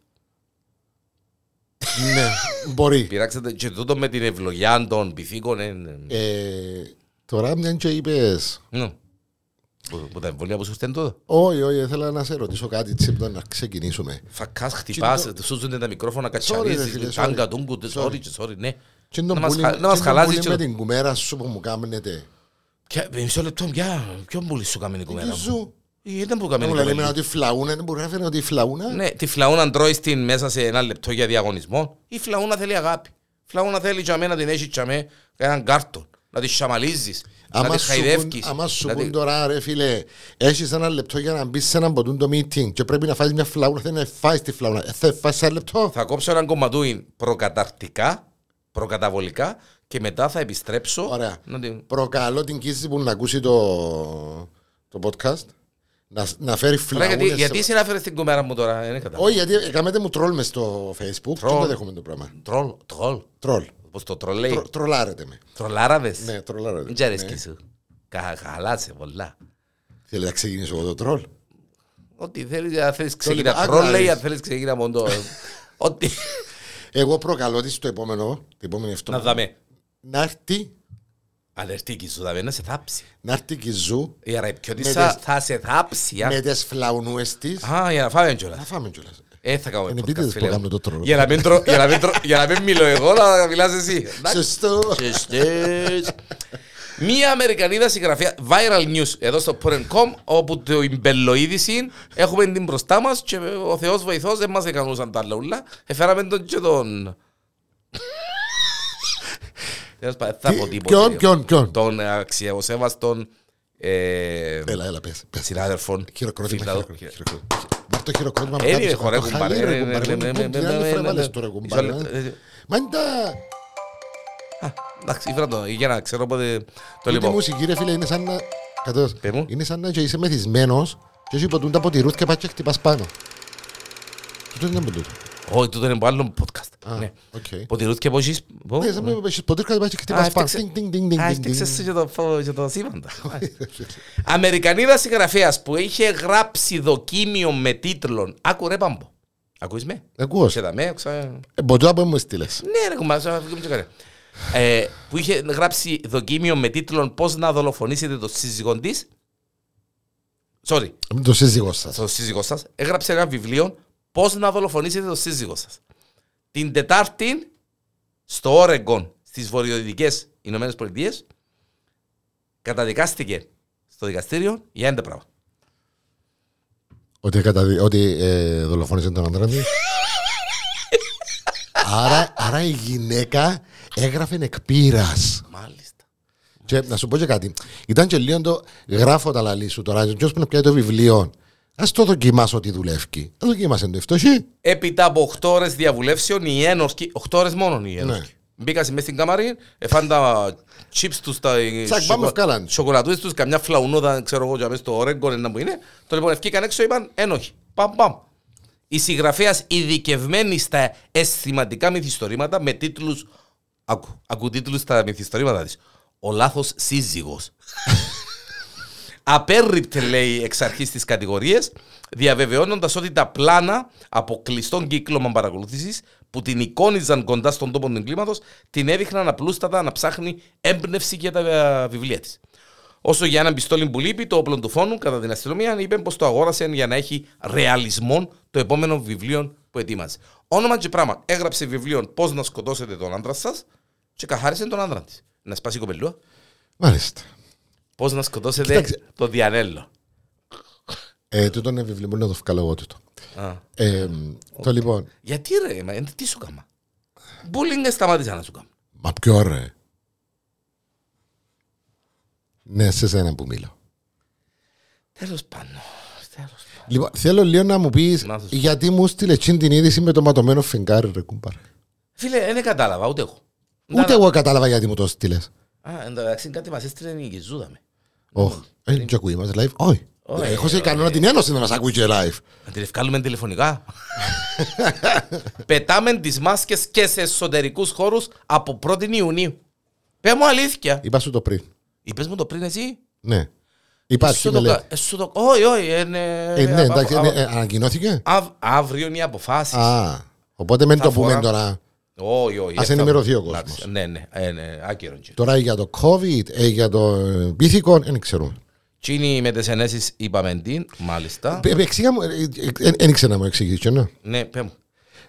ναι, μπορεί. Πειράξαν τα, και τούτο με την ευλογιά των πυθίκων, ε, ε, Ε, τώρα μια και είπες ναι. Που, που τα εμβόλια που σου στέλνουν τούτο. Όχι, όχι, ήθελα να σε ρωτήσω κάτι έτσι πριν να ξεκινήσουμε. Φακάς, χτυπάς, το- σου ζουν τα μικρόφωνα, ρε φίλε, κατσαρίζεις, sorry. τάγκα, τούγκου, Sorry. sorry, sorry, ναι. Και Να τον μας πουλί- χα- να και μας τον χαλάσει πουλί και με το- την κουμέρα σου που μου κάνετε. Και μισό λεπτό, πια, ποιον πουλί σου κάμενε η Τι κουμέρα μου; σου. Ε, Ήταν που Να κάμενε μου η λέει κουμέρα. ότι η φλαούνα, δεν μπορεί να φέρει ότι η φλαούνα. Ναι, τη φλαούνα τρώει την μέσα σε ένα λεπτό για διαγωνισμό. Η φλαούνα θέλει αγάπη. Η φλαούνα θέλει για μένα να την έχει για μέ, έναν κάρτον. Να τη σαμαλίζεις, να Άμα τη σου πούν- χαϊδεύκεις. Άμα σου να τη- πούν τώρα ρε φίλε Έχεις ένα λεπτό για να μπεις σε έναν ποτούν το meeting Και πρέπει να φάεις μια φλαούνα Θέλεις να φάεις τη φλαούνα Ε, Θα φάεις ένα λεπτό Θα κόψω έναν κομματούιν προκαταρτικά, προκαταβολικά και μετά θα επιστρέψω. Ωραία. Να την... Προκαλώ την κίνηση που να ακούσει το, το podcast να, να φέρει Ρε, φλαούνες γιατί, σε- γιατί συνάφερες την κουμέρα μου τώρα, δεν κατάλαβα. Όχι γιατί έκαμετε μου τρόλ μες στο facebook Τρόλ. Και δεν δέχομαι το πράγμα Τρολ, τρολ. Τρόλ Πώς το τρολ λέει; Τρο- Τρολάρετε με Τρολάραδες; Ναι τρολάρετε Δεν τζαρέσκει σου. Κα- Χαλάσε πολλά. Θέλεις να ξεκινήσω εγώ το τρόλ Ό,τι θέλεις, αν θέλεις ξεκινά λοιπόν, τρολ άκου να λέει, δεις. αν θέλεις ξεκινά μόνο το... Ό,τι... Εγώ προκαλώ της το επόμενο Την επόμενη Να εβδομάδα δάμε. Να έρθει Αλερτική σου, δάμε να σε θάψει. Να έρθει και η Ζου Η αραϊπιώτη Με θα τις- θα σε θάψει. α. Με τις φλαουνούες της Α, για να φάμε Να κιόλας. φάμε κιόλας Ε, θα κάνουμε Είναι podcast, επίτηδες φίλε που μου. κάνω το τρόλ. Για να μην τρο- για να μην τρο- για να μην μιλώ εγώ, να μιλάς εσύ. Εντάξει. Σωστός Σωστές. Μία Αμερικανίδα συγγραφέα viral news εδώ στο Porn.com όπου το μπελοείδηση έχουμε την μπροστά μας και ο Θεός βοηθός δεν μας έκανούσαν τα άλλα ούλα. Εφέραμε τον και τον... Τέλος πάντων, Θα πω τίποτα. Ποιον, ποιον, ποιον Τον αξιοσέβαστον ε, Έλα, έλα, πες, πες. συνάδελφον. Χειροκρότημα, φίλο. χειροκρότημα, χειροκρότημα. Βάρ' το χειροκρότημα μου Ε, κάνεις είναι το χωρέ χαλί, κουμπάρε. ρε, ε, κουμπάρε. ε, Πού ε, την ε, άλλη ε, φορά ε, βάλες ε, το ρε, μισό κουμπάρε, λεπτό, ε. ε, Μα είναι τα... Α, Εντάξει, ήφερα το για να ξέρω πότε το Τούτη λοιπόν. μουσική ρε φίλε είναι σαν να... Κατώς, Πες μου. είναι σαν να και είσαι μεθυσμένος και όχι ποτούν τα ποτηρούθ και πας και χτυπάς πάνω. Τούτο είναι από τούτο. Όχι, τούτο είναι από άλλο podcast. Α, Ναι. οκ. Ποτηρούθ και πόσεις. πω. Ναι, σαν να πες ποτήρ και πας και Α, χτυπάς πάνω. έφτιαξε- Τινγκ, τινγκ, τινγκ, Α, τινγκ, έφτιαξες τινγκ. και το φω- και το σύμπαντα. Αμερικανίδας συγγραφέας που είχε γράψει δοκίμιο με τίτλον Άκου ρε πάμπο. Ακούεις με; Ακούω. Σε τα με, ξα... Ε, Μποτζά που μου στείλες. Ναι ρε κουμπά, σα βγούμε και καλά. Ε, που είχε γράψει δοκίμιο με τίτλον Πώς να δολοφονήσετε το σύζυγό της. Sorry, Με το σύζυγός σας. το σύζυγός σας. Έγραψε ένα βιβλίο Πώς να δολοφονήσετε το σύζυγό σας. Την Τετάρτη στο Όρεγκον στις βορειοδυτικές Ηνωμένες Πολιτείες καταδικάστηκε στο δικαστήριο για ένα πράγμα. Ότι, καταδι... ότι ε, δολοφόνησε τον άντρα της. άρα, άρα η γυναίκα έγραφε εκπείρας. Μάλιστα. Και να σου πω και κάτι. Ήταν και λίγο το γράφω τα λαλή σου τώρα. Ποιος που να πιάει το βιβλίο. Ας το δοκιμάσω ότι δουλεύει. Το δοκιμάσαι το ευτοχή. Έπειτα από 8 ώρες διαβουλεύσεων, οι ένορκοι, 8 ώρες μόνο οι ένορκοι. Ναι. Μπήκα μέσα στην καμαρή, εφάν τα chips τους, τα Τσακ, πάμε ευκάλαν. σοκολατούες τους, καμιά φλαουνόδα, ξέρω εγώ, για μέσα στο Oregon, ένα που είναι. Το λοιπόν ευκήκαν έξω, είπαν ένοχοι. Παμ, παμ. Η συγγραφέας ειδικευμένη στα αισθηματικά μυθιστορήματα με τίτλους, ακού, ακού τίτλους στα μυθιστορήματα της. Ο λάθος σύζυγος. Απέρριπτε, λέει, εξ αρχής τις κατηγορίες, διαβεβαιώνοντας ότι τα πλάνα από κλειστών κύκλωμα παρακολούθησης που την εικόνιζαν κοντά στον τόπο του εγκλήματος την έδειχναν απλούστατα να ψάχνει έμπνευση για τα ε, βιβλία της. Όσο για έναν πιστόλι που λείπει, το όπλο του φόνου, κατά την αστυνομία, είπε πως το αγόρασε για να έχει ρεαλισμό το επόμενο βιβλίο που ετοίμαζε. Όνομα και πράγμα. Έγραψε βιβλίο Πώς να σκοτώσετε τον άντρα σας και καθάρισε τον άντρα της. Να σπάσει η κοπελούα. Μάλιστα. Πώς να σκοτώσετε Κοίταξε. το Διανέλο. Ε, τούτο είναι βιβλίο, μπορεί να το βγάλω εγώ τούτο. Α. Ε, το λοιπόν, Γιατί ρε, μα, εν- τι σου κάμα; Μπούλινγκ σταμάτησα να σου κάνω. μα ποιο ρε; Ναι, σε σένα που μιλώ. Τέλος πάντων. Τέλος πάντων. Λοιπόν, θέλω λίγο να μου πεις Να σου πω. γιατί μου στείλε εκείνη την είδηση με το ματωμένο φεγγάρι ρε κουμπάρε. Φίλε, δεν κατάλαβα, ούτε εγώ. Ούτε εγώ κατάλαβα γιατί μου το στείλες. Α, εντάξει, κάτι μας έστειλε η Κιζούδα με. Όχι. Ε, και ακούει μας live. Όχι. Όχι, Έχω σε κανόνα την ένωση να μας ακούει και live. Να την ευκάλουμε τηλεφωνικά. Πετάμε τις μάσκες και σε εσωτερικούς χώρους από 1η Ιουνίου. Πες μου αλήθεια. Είπα σου το πριν. Είπες μου το πριν εσύ. Ναι. Υπάρχει Σου το μελέτη. κα- ε, σου το- Όχι, όχι. ε, ναι, Ε, ναι, α- εντάξει, α- ναι, ε, ανακοινώθηκε. αυ- Αύριο είναι οι αποφάσεις. Α, οπότε μην Θα το πούμε φορά- τώρα. Όχι, όχι. Ας θα- ενημερωθεί ο Εντάξει, κόσμος. Ναι, ναι, ε, ναι, άκυρο. και. Τώρα για το COVID, ε, για το ε, πίθηκο, δεν ξέρουμε. Τι είναι με τις ενέσεις είπαμε την, μάλιστα. Ε, ε, Εξήγα μου, δεν ήξερα να μου εξηγήσει. ναι. Ναι, πέ μου.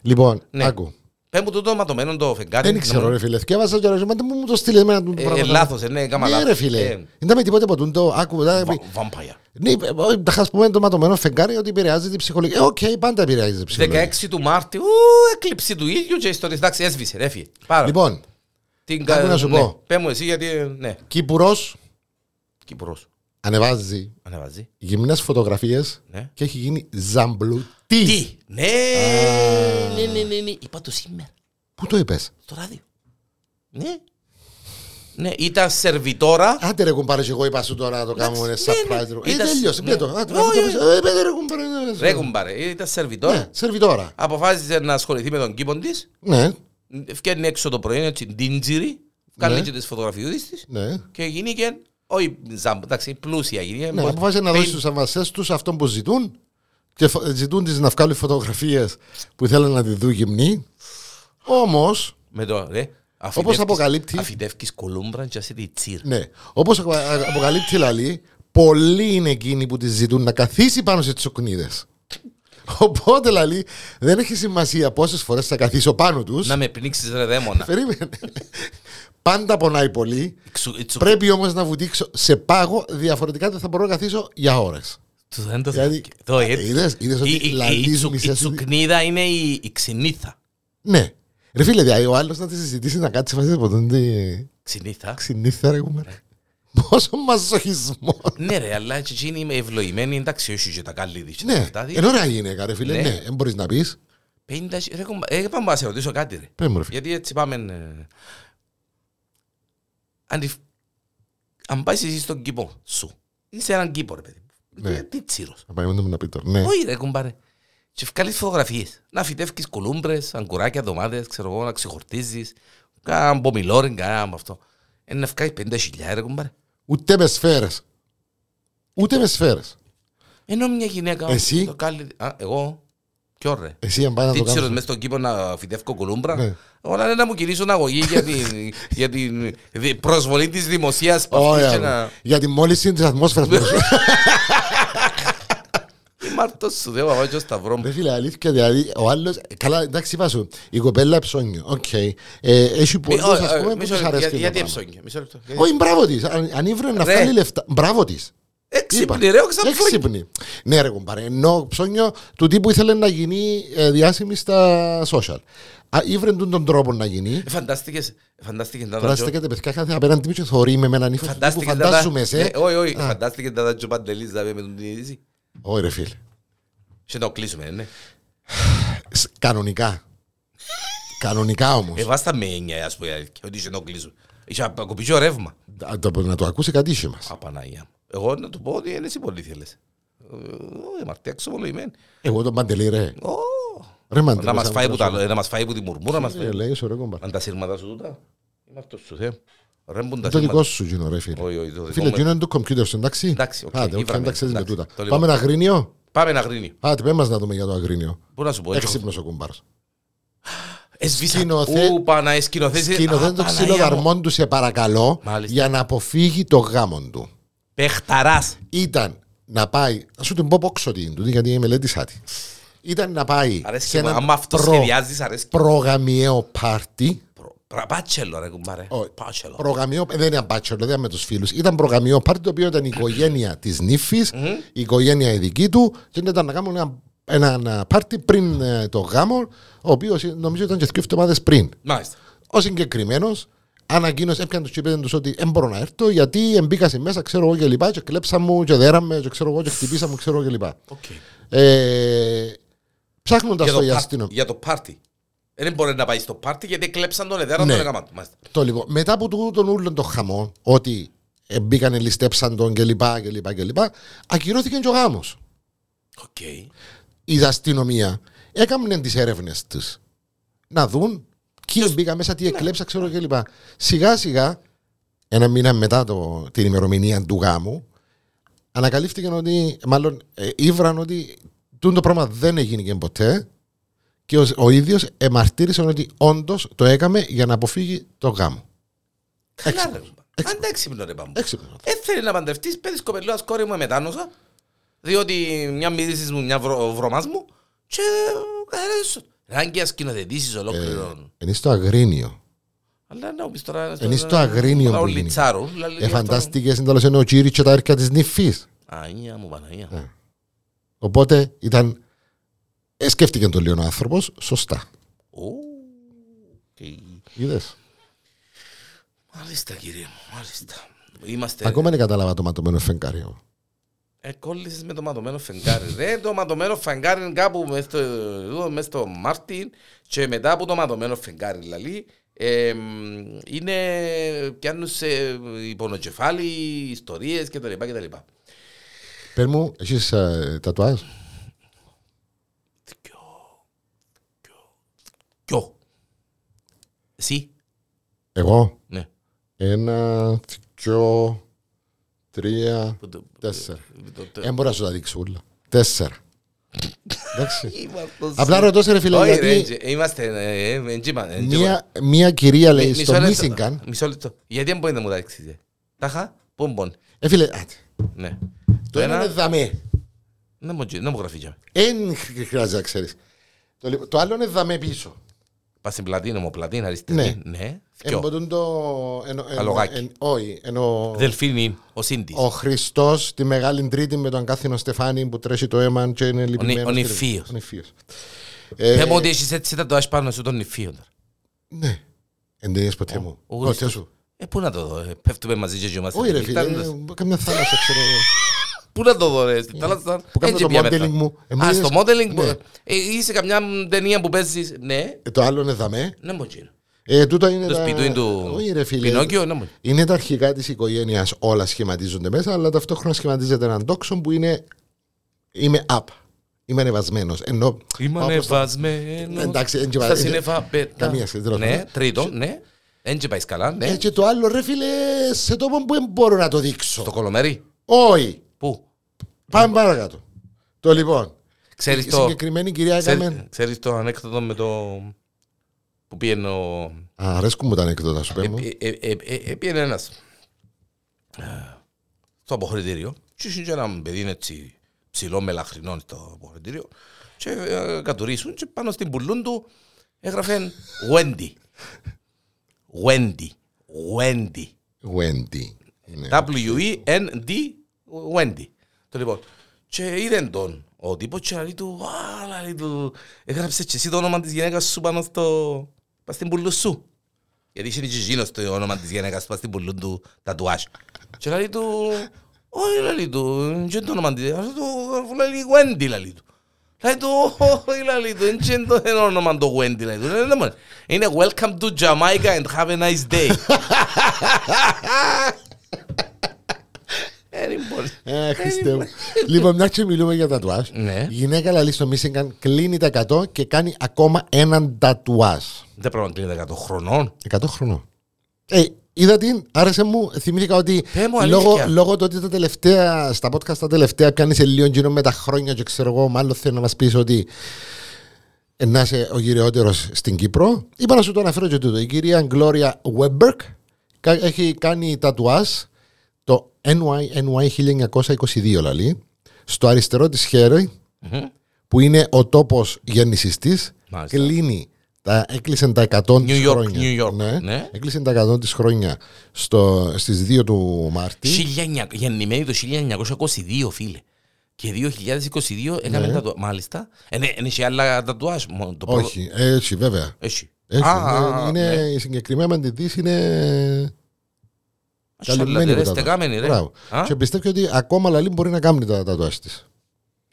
Λοιπόν, Ναι. άκου. Πέ μου τούτο ματωμένο το φεγγάρι. Δεν να ξέρω μου- ρε φίλε, θυκεύασα και ρε, μα δεν μου το στείλες εμένα το Ε, πράγμα. ε, λάθος, ε, ναι, κάμα Ναι λάθος. ρε φίλε, Ε, δεν ήταν με τίποτε από τούτο, άκου. τα- βα- Vampire. Ναι, ε, ε, τα χας πούμε το ματωμένο φεγγάρι ότι επηρεάζει την ψυχολογία. Ε, οκ, πάντα επηρεάζει την ψυχολογία. 16 του Μάρτιου, ου, έκλειψη του ήλιου και ιστορίες. Εντάξει, έσβησε, έφυγε. Πάρα. Λοιπόν, Την άκου κα- να σου ναι. πω. Πέ μου εσύ γιατί, ε, ναι, Κύπουρος Κύπρος. Ανεβάζει Ανεβάζει. γυμνές φωτογραφίες Ναι. και έχει γίνει ζαμπλουτή. Τι, ναι, ναι, ναι, ναι, ναι, είπα το σήμερα, Πού το είπες; στο ράδιο. Ναι. Ναι, ήταν σερβιτόρα. Άντε ρε κουμπάρε και εγώ είπα σου τώρα να το κάνουμε ένα Εντάξει, ναι, surprise. ναι. Ε, Ήταν- τέλειωσε, ναι. πέ το. Άντε, Όχι, άντε, όχι. ε, πέ, ρε κουμπάρε, ναι, Ρε κουμπάρε, ήταν σερβιτόρα. Ναι, σερβιτόρα. Αποφάσισε να ασχοληθεί με τον κήπον της. Ναι, Φτιάχνει έξω το πρωί, έτσι, ντίντζιρι. Κάνει Ναι. και τις φωτογραφιούδες της. ναι. Και γίνηκε, όχι ζάμπ, εντάξει, πλούσια γίνηκε. Ναι, αποφάσισε να δώσει στους αμβασές τους αυτό που ζητούν και φο- ζητούν τις να βγάλουν φωτογραφίες που θέλουν να τη δουν γυμνή. Όμως, Με το, ρε, Όπως αποκαλύπτει- Αφιτεύκεις κολούμπρα και σε τη τσίρ. ναι, όπως απο- α- αποκαλύπτει η Λαλή, πολλοί είναι εκείνοι που τη ζητούν να καθίσει πάνω σε τσοκνίδες. Οπότε Λαλή, δεν έχει σημασία πόσες φορές θα καθίσω πάνω τους. Να με πνίξεις ρε δαίμονα. Περίμενε. Πάντα πονάει πολύ. Ξου- τσου- Πρέπει όμως να βουτήξω σε πάγο, διαφορετικά δεν θα μπορώ να καθίσω για ώρες. του δεν το Δηλαδή, θέλω. Το έτσι. είδες, είδες ότι Η- η- η λαλίζουν τσου- Η μισές τσουκνίδα είναι η η ξυνήθα. Ναι. Ρε φίλε, δηλαδή ο άλλος να τη συζητήσει να κάτσει μαζί από τον τι Ξυνήθα. ξυνήθα ρε κουμέρα. Πόσο μαζοχισμός. Ναι ρε, αλλά και εκείνη είμαι ευλογημένη, εντάξει, όχι και τα καλύτερα. και τα Ναι, αυτά, είναι ωραία γυναίκα ρε φίλε, Ναι. ναι, δεν μπορείς να πεις. 50 χι- ρε, κομπα- ε, πάμε να σε ρωτήσω κάτι ρε. Πες μου ρε φίλε. Γιατί έτσι πάμε... ε, Αν, τη- αν πάεις εσύ στον κήπο σου, είσαι έναν κήπο ρε παιδί. Ναι. Ε, Τι τσίρος. Θα πάμε να πει τώρα. Ναι. Όχι ρε κουμπάρε. Και βγάλεις φωτογραφίες. Να φυτεύκεις κολούμπρες, αγκουράκια, ντομάτες, ξέρω εγώ, να ξεχορτίζεις. Κάνα μπομιλόριν, κάνα από αυτό. Ε, να βγάλεις 50 χιλιάδες ρε κουμπάρε. Ούτε με σφαίρες. Ούτε με σφαίρες. Ενώ μια γυναίκα... Εσύ; το κάλλει- Α, εγώ. Ποιο ρε; Εσύ αν πάει να Τι το τσίρος κάνεις. μες στον κήπο να φυτεύω κολούμπρα. Ναι. Όλα είναι να μου κινήσουν αγωγή για την, για την δι- προσβολή της δημοσίας που αυτούς και Όχι, να... για τη μόλυνση της ατμόσφαιρας. που σου- Τι μάρτος σου, δεν πάω και σταυρό μου. Ρε φίλε, αλήθεια, δηλαδή, ο άλλος, καλά, εντάξει, είπα σου, η κοπέλα ψώνιο, οκ. Ε, Έχει πολλούς, Μη- ας ε, πούμε, που μισό τους λεπτό, αρέσει για- Γιατί το πράγμα. εψώνια, μισό λεπτό. Γιατί- Όχι, μπράβο της. Αν, αν ήβρε να Ρε. βγάλει λεφτά, μπράβο της. Έξυπνη ρε, όχι σαν ψώνια. Έξυπνη. Ναι, ρε κουμπάρε. Ενώ ψώνιο του τύπου ήθελε να γίνει ε, διάσημη στα social. Α, ήβρε τον τον τρόπο να γίνει. Ε, Φαντάστηκες, φαντάστηκες να Τώρα δω- στέκεται παιδιά κάθε απέναντι μου και θωρεί με έναν ύφος του τύπου Φαντάστηκες να τα... φαντάζομαι σε. Ναι, Όχι, όχι, φαντάστηκες να τα τζο παντελής δηλαδή, με τον είδηση. Όχι ρε φίλε. Και να το κλείσουμε, ναι. Σ- Κανονικά. Κανονικά όμως. Ε, βάστα με έννοια, ας πούμε, η αλήθεια, ότι είχε να το κλείσουμε. Είχε ακοπήσει ο ρεύμα. Α, το- Να το ακούσει κάτι είχε μας. Απαναγία μου. Εγώ να του πω ότι είναι εσύ πολύ θέλεις. Ε, Μαρτία ξεμολογημένη. Εγώ τον Παντελή ρε. Ω, Ρε μαντελή. Να μας σαν φάει που τα- πρόσωπο. να μας φάει που τη μουρμούρα μας. Ε, Λέει σου ρε κουμπάρε. Αν τα σύρματα σου τούτα. Είμαι αυτός σου, Θεέ. Ρέμπουν τα Το δικό σύρματα. σου γίνω ρε φίλε. Όχι, όχι, το δικό Φίλε, μου. γίνω είναι το κομπιούτερ σου, εντάξει. Εντάξει, οκ, Άντε, όχι, ήβραμε, εντάξει, με εντάξει, τούτα. το λοιπόν. Πάμε ένα αγρίνιο. Πάμε να γρίνει. Άντε, πέ μας να δούμε για το αγρίνιο. Πού να σου πω. έτσι. Έξυπνος ο κουμπάρος. Εσβήσα. Σκηνοθέ- Ού, Πανα, ε, σκηνοθέτη. Σκηνοθέτη το Α, ξύλο Παναγία μου. δαρμών του, σε παρακαλώ, Μάλιστα. για να αποφύγει το γάμο του. Παιχταράς. Ήταν να πάει, να σου την πω πόξω τι είναι, τούτη, γιατί η μελέτη τη. Ήταν να πάει Αρέσκει σε μου. ένα Άμα αυτό προ, σχεδιάζεις, αρέσκει. προγαμιαίο πάρτι. Προ- πρα- Πάτσελο ρε κουμπάρε. Όχι. Πάτσελο. Προγαμιαίο, δεν είναι μπάτσελο, δεν ήταν με τους φίλους. Ήταν προγαμιαίο πάρτι το οποίο ήταν η οικογένεια της νύφης, η οικογένεια η δική του, και ήταν να κάνουν ένα, ένα, ένα πάρτι πριν ε, το γάμο, ο οποίος νομίζω ήταν και δύο εβδομάδες πριν. Μάλιστα. Ο συγκεκριμένος ανακοίνωσε, έπιανε τους και είπε τους ότι δεν μπορώ να έρθω γιατί εμπήκασι μέσα, ξέρω εγώ και λοιπά, και κλέψαν μου και δέραν με, και ξέρω εγώ και χτυπήσα μου, ξέρω εγώ και λοιπά. Οκ. Ε, Ψάχνοντας Για το το για πα- αστυνομία. Για το πάρτι. Δεν μπορεί να πάει στο πάρτι γιατί κλέψαν τον εδέραν Ναι. τον έκαμα του. Μάλιστα. Το λοιπόν, μετά από τούτο τον ούλον το χαμό, ότι ε, μπήκανε, ληστέψαν τον κλπ. κλπ, κλπ. Ακυρώθηκε και ο γάμος. Οκ. Η αστυνομία έκαναν τις έρευνες της να δουν ποιοι μπήκαν μέσα, τι εκλέψα, ξέρω κλπ. Σιγά σιγά, ένα μήνα μετά το, την ημερομηνία του γάμου, ανακαλύφθηκε ότι, μάλλον ε, ήβραν ότι τούτο το πράγμα δεν έγινε και ποτέ και ο, ο ίδιος εμαρτύρησε ότι όντως το έκαμε για να αποφύγει το γάμο. Καλά Έξυπνος. ρε. Έξυπνος. Αν έξυπνος ρε πάμπο. Έξυπνος. Ε, θέλει να παντρευτείς, πέτεις κοπελούας κόρη μου μετάνοσα, διότι μια μύρισης μου, μια βρο, βρωμάς μου και καθαρές σου. Αν και σκηνοθετήσεις ολόκληρο. Είναι στο αγρίνιο. Αλλά να πεις τώρα... Είναι στο αγρίνιο Ο που γίνει. Λιτσάρου. λαλεί Ε, γι' αυτό. φαντάστηκες εντάλλως είναι ο Τσίρι και τα έρκα της νυφής. Αγία μου Παναγία. Ε. Οπότε ήταν. Ε, σκέφτηκε το λίγο ο άνθρωπος, σωστά. Ω, οκ. Είδες. Μάλιστα κύριε μου, μάλιστα. Είμαστε... Ακόμα δεν κατάλαβα το ματωμένο φεγγάρι. Ε, κόλλησες με το ματωμένο φεγγάρι. Ρε, το ματωμένο φεγγάρι είναι κάπου μες στο, εδώ, μες στο Μάρτιν και μετά από το ματωμένο φεγγάρι, δηλαδή, ε, μ, είναι, πιάνουν σε οι πονοκεφάλοι, ιστορίες κτλ. κτλ. Πες μου, έχεις ε, τατουάζ; Ποιο. Εσύ. Εγώ; Ναι. Ένα, δυο, τρία, Που το- τέσσερα. το- το- Δεν μπορώ να σου τα δείξω όλα. Τέσσερα. Εντάξει. Είμαστε- Απλά ρωτώ σε ρε φίλε, Όχι, ρε, γιατί εντζε- είμαστε... ε, ε, εντζε είμα- εντζε- μία, μία κυρία λέει Μισό στο λεπτό, Μίσιγκαν. Μισό λεπτό. Γιατί δεν μπορεί να μου τα δείξεις. ε; Τάχα, πομπον. Ε, φίλε, άτε. Ναι. το ένα είναι δαμέ. Δεν μου- δεν μου γραφεί. Δεν χρειάζεται να ξέρεις. Το, λι- το άλλο είναι δαμέ πίσω. Πας στην πλατίνα μου, πλατίνα αριστερή. Ναι. Ναι. Ποιο. Εμποτούν το. Ενο, ενο, Αλογάκι. εν- όχι, ενώ Δελφίνη, ο Σίντης. ο Χριστός τη Μεγάλη Τρίτη με τον Κάθινο Στεφάνι που τρέχει το αίμα και είναι λυπημένος. ο νηφίος. Ο νηφίος. Ε, Πες μου ότι έχεις έτσι τα τοάς πάνω σου τον νηφίο. τώρα. Ναι. Εν δεν είδες ποτέ μου. ο Όχι, Χριστός. σου. Ε, πού να το δω, ε, πέφτουμε μαζί και είμαστε. Όχι ρε φίλε, νυχτάνοντας. ε, καμιά θάλασσα ξέρω εγώ. Πού να το δω ρε, στην θάλασσα. Που κάνω Έτσι το πια modeling μετά. μου. Ε, μου Α, είδες- στο modeling, Ναι. που- ε, είσαι καμιά ταινία που παίζεις, ναι, Ε, Το άλλο είναι δαμέ. ναι μου γίνει. Ε, τούτο είναι Το τα- σπιτούιν του Όχι ρε φίλε. Πινόκιο, ναι μου. Είναι τα αρχικά της οικογένειας, όλα σχηματίζονται μέσα, αλλά ταυτόχρονα σχηματίζεται έναν τόξο που είναι. Είμαι up. Είμαι ανεβασμένος. Ενώ. Είμαι όπως το- ανεβασμένος Εντάξει, εν και στα πα- σύννεφα πέτα. Καμία σχέση, τέλος Ναι, πάντων. τρίτο, ναι. Εν και πάεις καλά, ναι. Ε, και το άλλο ρε φίλε, σε τόπο που δεν μπορώ να το δείξω. Στο κολομέρι. Όχι. Πού. Πάμε παρακάτω. Το λοιπόν. Ξέρεις Η το... συγκεκριμένη κυρία ξέρεις- έκαμε. Ξέρεις το ανέκδοτο με το... Που πήγαινε ο... Α, αρέσκουν μου τα ανέκδοτα σου πέμω. Ε, ε, ε, ε, ε, Πήγαινε ένας ε, στο αποχωρητήριο και είχε και έναν παιδί έτσι ψηλό μελαχρινό στο αποχωρητήριο και ε, κατουρίσουν και πάνω στην πουλούν του έγραφε Wendy. Wendy. Wendy. Wendy. Είναι. W-E-N-D Wendy. Το λοιπόν. Και είδε τον ο τύπος και λέει του, «Α, λέει του, έγραψε και εσύ το όνομα της γυναίκας σου πάνω στο, πάνω στην πουλού σου. Γιατί είχε και εκείνος το όνομα της γυναίκας πάνω στην πουλού του τατουάζ. Και λέει του, όχι λέει του, και το όνομα της, λέει του, λέει Wendy λέει του. Λέει του, όχι λέει του, δεν είναι το όνομα το Wendy λέει του. «Ναι, ναι, ναι, Είναι welcome to Jamaica and have a nice day. Ε, λοιπόν. Ε, Χριστέ μου. Λοιπόν, μια και μιλούμε για τατουάζ. Ναι. Η γυναίκα λαλής στο Μίσιγκαν κλείνει τα 100 και κάνει ακόμα έναν τατουάζ. Δεν πρέπει να κλείνει 100 χρονών. 100 χρονών. Ε, είδα την, άρεσε μου, θυμήθηκα ότι Πέ μου αλήθεια. λόγω, λόγω του ότι τα τελευταία, στα podcast τα τελευταία πιάνεις σε λίγο γύρω με τα χρόνια και ξέρω εγώ, μάλλον θέλω να μας πεις ότι ε, να είσαι ο γυριότερο στην Κύπρο. Είπα να σου το αναφέρω και τούτο. Η κυρία Γκλώρια Βέμπερκ έχει κάνει τατουάζ το NY, NY 1922 λαλή, στο αριστερό της χέρι που είναι ο τόπος γέννησης της Μάλιστα. κλείνει τα, έκλεισε τα 100 της New York, χρόνια New York, ναι, ναι. έκλεισε τα 100 της χρόνια στο, στις 2 του Μάρτη 1900 Γεννημένη το 1922, φίλε. Και 2022 έκαμε Ναι. τατουάζ. Μάλιστα. Είναι έχει άλλα τατουάζ. μόνο το πρώτο- όχι, έτσι βέβαια Έχει. έτσι, Α, είναι, α, είναι, ναι. η συγκεκριμένη αν τη δεις είναι καλυμμένη Σαλάτε, ρε, που τα στεκάμενη, δω. ρε. Μπράβο. Α; και πιστεύω ότι ακόμα λαλή μπορεί να κάνει τα τατουάζ της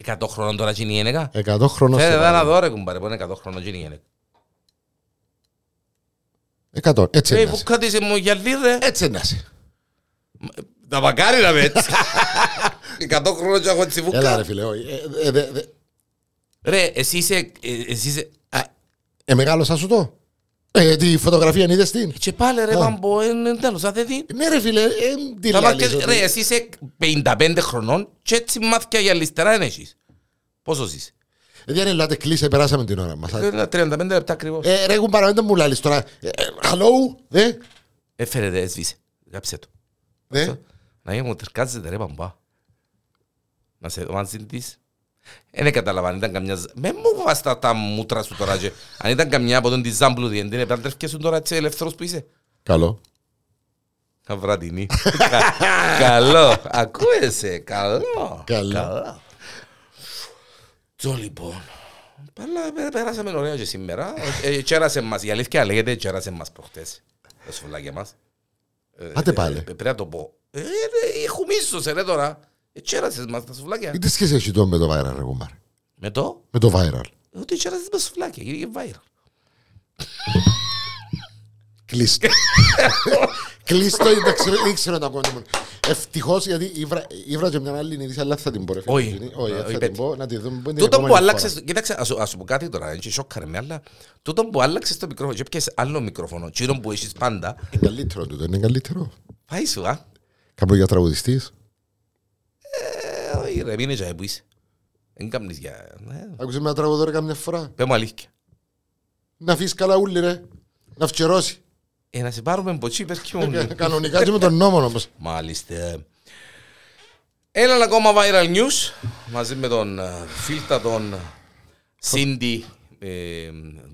100 χρόνων τώρα γίνει η γυναίκα. 100 χρόνων Φέρε στο εδώ να παρόν. δω ρε κουμπάρε, που είναι 100 χρόνων γίνει η γυναίκα. 100, έτσι Ε, είναι που κάτισε μου γυαλί ρε. έτσι είναι Ε, Τα μακάρι να με έτσι. 100 χρόνια και έχω Έλα τσιβούκα. ρε φίλε, όχι. Ε, ε, δε- δε- Ρε, εσύ είσαι... ε, Εσύ είσαι... α, Ε, μεγάλωσα σου το. Ε, τη φωτογραφία είδες την; Και πάλι ρε Α. πάμπο, είναι τέλος, αν δεν δει. Ναι ρε φίλε, ε, τι Τα λάλης, μάτια- ότι- Ρε, εσύ είσαι 55 χρονών και έτσι μάθηκια για λιστερά είναι έχεις. Πόσος είσαι. Ε, Δεν είναι λάτε κλείσε, περάσαμε την ώρα μας. Ε, 35 λεπτά ακριβώς. Ε, ρε, έχουν παραμέντα μου λάλης τώρα. Ε, ε, Hello, δε, Έφερε ρε, έσβησε. Γράψε το. δε. Να είμαι μου τερκάζεται ρε παμπά. Να σε μαζί της. Δεν καταλαβα αν ήταν καμιά... ζ- Με μου βάζεις τα- τα μούτρα σου τώρα και αν ήταν καμιά από τον τη Ζάμπλου διέντην επάντρευκες σου τώρα έτσι ελεύθερος που είσαι. Καλό. Καβράτινη. Κα- Καλό. Ακούεσαι. Καλό. Καλό. Τζο λοιπόν. Πάλα, πέ- πέρασαμε ωραία και σήμερα. Ε, ε, Τσέρασε μας. Η αλήθεια λέγεται τσέρασε μας προχτές. Τα σουβλάκια μας. Ε, Άντε ε, πάλι. ε, Πρέπει να το πω. Ε, ρε, Έχουμε ίσως ρε τώρα. Ε, Τσέρασες μας τα σουβλάκια. Τι σχέση έχει το με το viral, ρε κουμπάρ. Με το; Με το viral. Ότι τσέρασες μας σουβλάκια. Γύρω viral. Κλείστο. Κλείστο, δεν ξέρω- δεν ξέρω να κάνω. Ευτυχώς γιατί ήβρα- ήβρα και μια άλλη είδηση, αλλά θα την πω. ρε φίλε. Όχι. Όχι, Ε, θα όχι, την πω, να τη δούμε την Τούτο που επόμενη άλλαξες, κοίταξε, ας σου- ας σου πω κάτι τώρα, έτσι σόκαρε με, αλλά τούτο που άλλαξες το μικρόφωνο και πιες άλλο μικρόφωνο, τσίρον που έχεις πάντα, φορά. Είναι καλύτερο τούτο, είναι καλύτερο. πάει σου, α. Κάπου για τραγουδιστής. Ε, όχι ρε, μείνε και που είσαι. Δεν κάμνεις για... ναι. Άκουσες με ένα τραγουδό ρε καμιά φορά. Πες μου αλήθεια. Να αφήσεις καλά ούλη ρε. Να φκερώσει. Ε, να σε πάρουμε ποτσί, πες και μόνο. Κανονικά και με τον νόμο όμως. Μάλιστα. Έναν ακόμα viral news, μαζί με τον ε, φίλτα τον Σίντι, ε,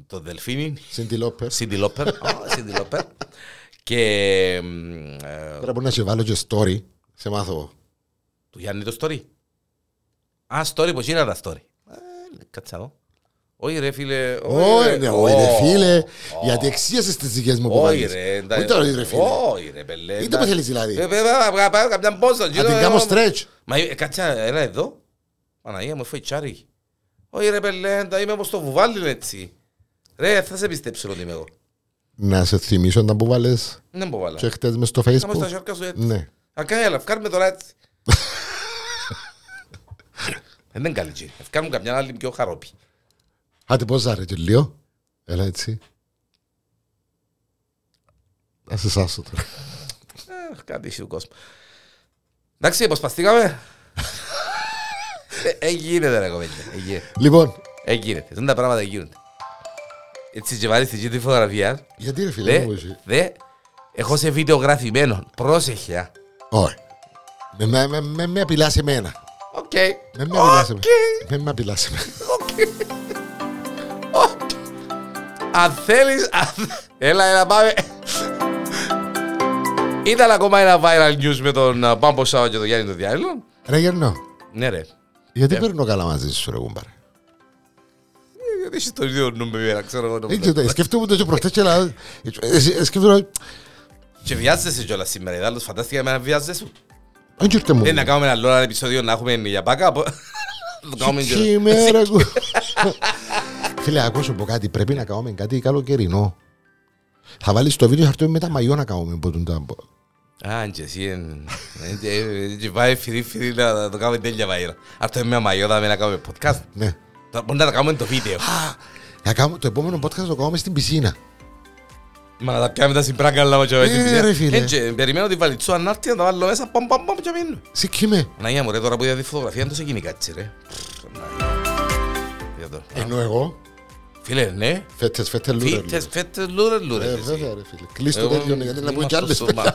τον Δελφίνι, Σίντι Λόπερ. Σίντι Λόπερ, Α, Σίντι Λόπερ, και ε, Τώρα μπορεί να σε βάλω και story. Σε μάθω. Του Γιάννη το story. Α, story, πως είναι τα story; Ε, Κάτσα εδώ. Όχι ρε φίλε. Όχι, ναι, όχι ρε Ω, φίλε. Γιατί εξίασες τις δικές μου Όχι αποβάλεις. ρε. εντάξει. Όχι τώρα ρε φίλε. Όχι ρε πελέ. Είτε που θέλεις δηλαδή. Ε, βέβαια, να πάω κάποια πόσα. Να την κάνω stretch. Μα ε, κάτσα, έλα εδώ. Παναγία μου, φάει τσάρι. Όχι ρε πελέ, τα είμαι όπως το βουβάλι έτσι. Ρε, θα σε πιστέψω ότι είμαι εγώ. Να σε θυμίσω να που βάλες Δεν μπορώ και βάλα. χτες μες στο Να μου στα facebook. σιόρκα σου έτσι. Ναι. Α, κάνεις άλλα, ευκάρουμε τώρα έτσι. Δεν είναι καλή τσι. Ευκάρουμε καμιά άλλη πιο χαρόπι. Άντε πώς ζάρε και λίγο. Έλα έτσι. Να σε σάσω τώρα. Ε, Κάτι έχει του κόσμου. Εντάξει, αποσπαστήκαμε. Ε, ε, γίνεται ρε κομμέντια. Ε, γίνεται. Λοιπόν, Ε, γίνεται. Ζουν τα πράγματα γίνονται. Έτσι και βάλεις την τη φωτογραφία. γιατί ρε φίλε Δε, μου εσύ. δε, έχω σε βίντεο γραφημένο. Πρόσεχε. α. Όχι. Με- με- με- Με με απειλάς εμένα. Οκ. Με με απειλάς Οκ. εμένα. Με με απειλάς εμένα. Οκ. Αν θέλεις... αν- Έλα, έλα, πάμε. Ήταν ακόμα ένα viral news με τον α, Πάμπο Σάο και τον Γιάννη τον Διάλλο. Ρε Γερνό, Ναι ρε. γιατί Ε. παίρνω καλά μαζί σου ρε κουμπάρε. Γιατί έχεις το ίδιο νούμερο, ξέρω εγώ. Δεν ξέρω, Σκεφτόμουν το και προχτές και λέω, ε, σκεφτόμουν, Και βιάζεσαι κιόλας σήμερα, είδα, φαντάστηκα με να βιάζεσαι. Δεν ξέρετε μου. Ε, να κάνουμε ένα άλλο ένα επεισόδιο να έχουμε για backup- Να το κάνουμε και- Χειμέρα κου- Φίλε, ακούσω πω κάτι, πρέπει να κάνουμε κάτι καλοκαιρινό. Θα βάλεις το βίντεο χαρτί με τα μαγιό να κάνουμε που τον τα... Α, και εσύ εν- εν- ε, και πάει φιδί φιδί να να το κάνουμε τέλεια μαγείρα. Αυτό είναι μια μαγιώδα με να κάνουμε podcast. Ναι. Θα Μπορεί να τα κάνουμε το βίντεο. Α, να κάνουμε, το επόμενο podcast να το κάνουμε στην πισίνα. Μα να τα πιάμε τα συμπράγκα αλλά και έτσι Ε, πια. ρε, φίλε. Ε, και Περιμένω τη βαλιτσού αν έρθει να τα βάλω μέσα, παμ παμ παμ και μείνω. Σηκíme. Αναγία μου ρε, τώρα που είδα τη φωτογραφία είναι τόσο γίνει κάτι ρε. Για το. Ενώ εγώ, Φίλε, ναι. φέτες, φέτες λούρε. Φίτες, φέτες, λούρε, λούρε. Ε, εσύ. βέβαια ρε φίλε. Κλείς το Εγώ τέτοιο, γιατί να πούμε κι είμαστε άλλες. στο μα-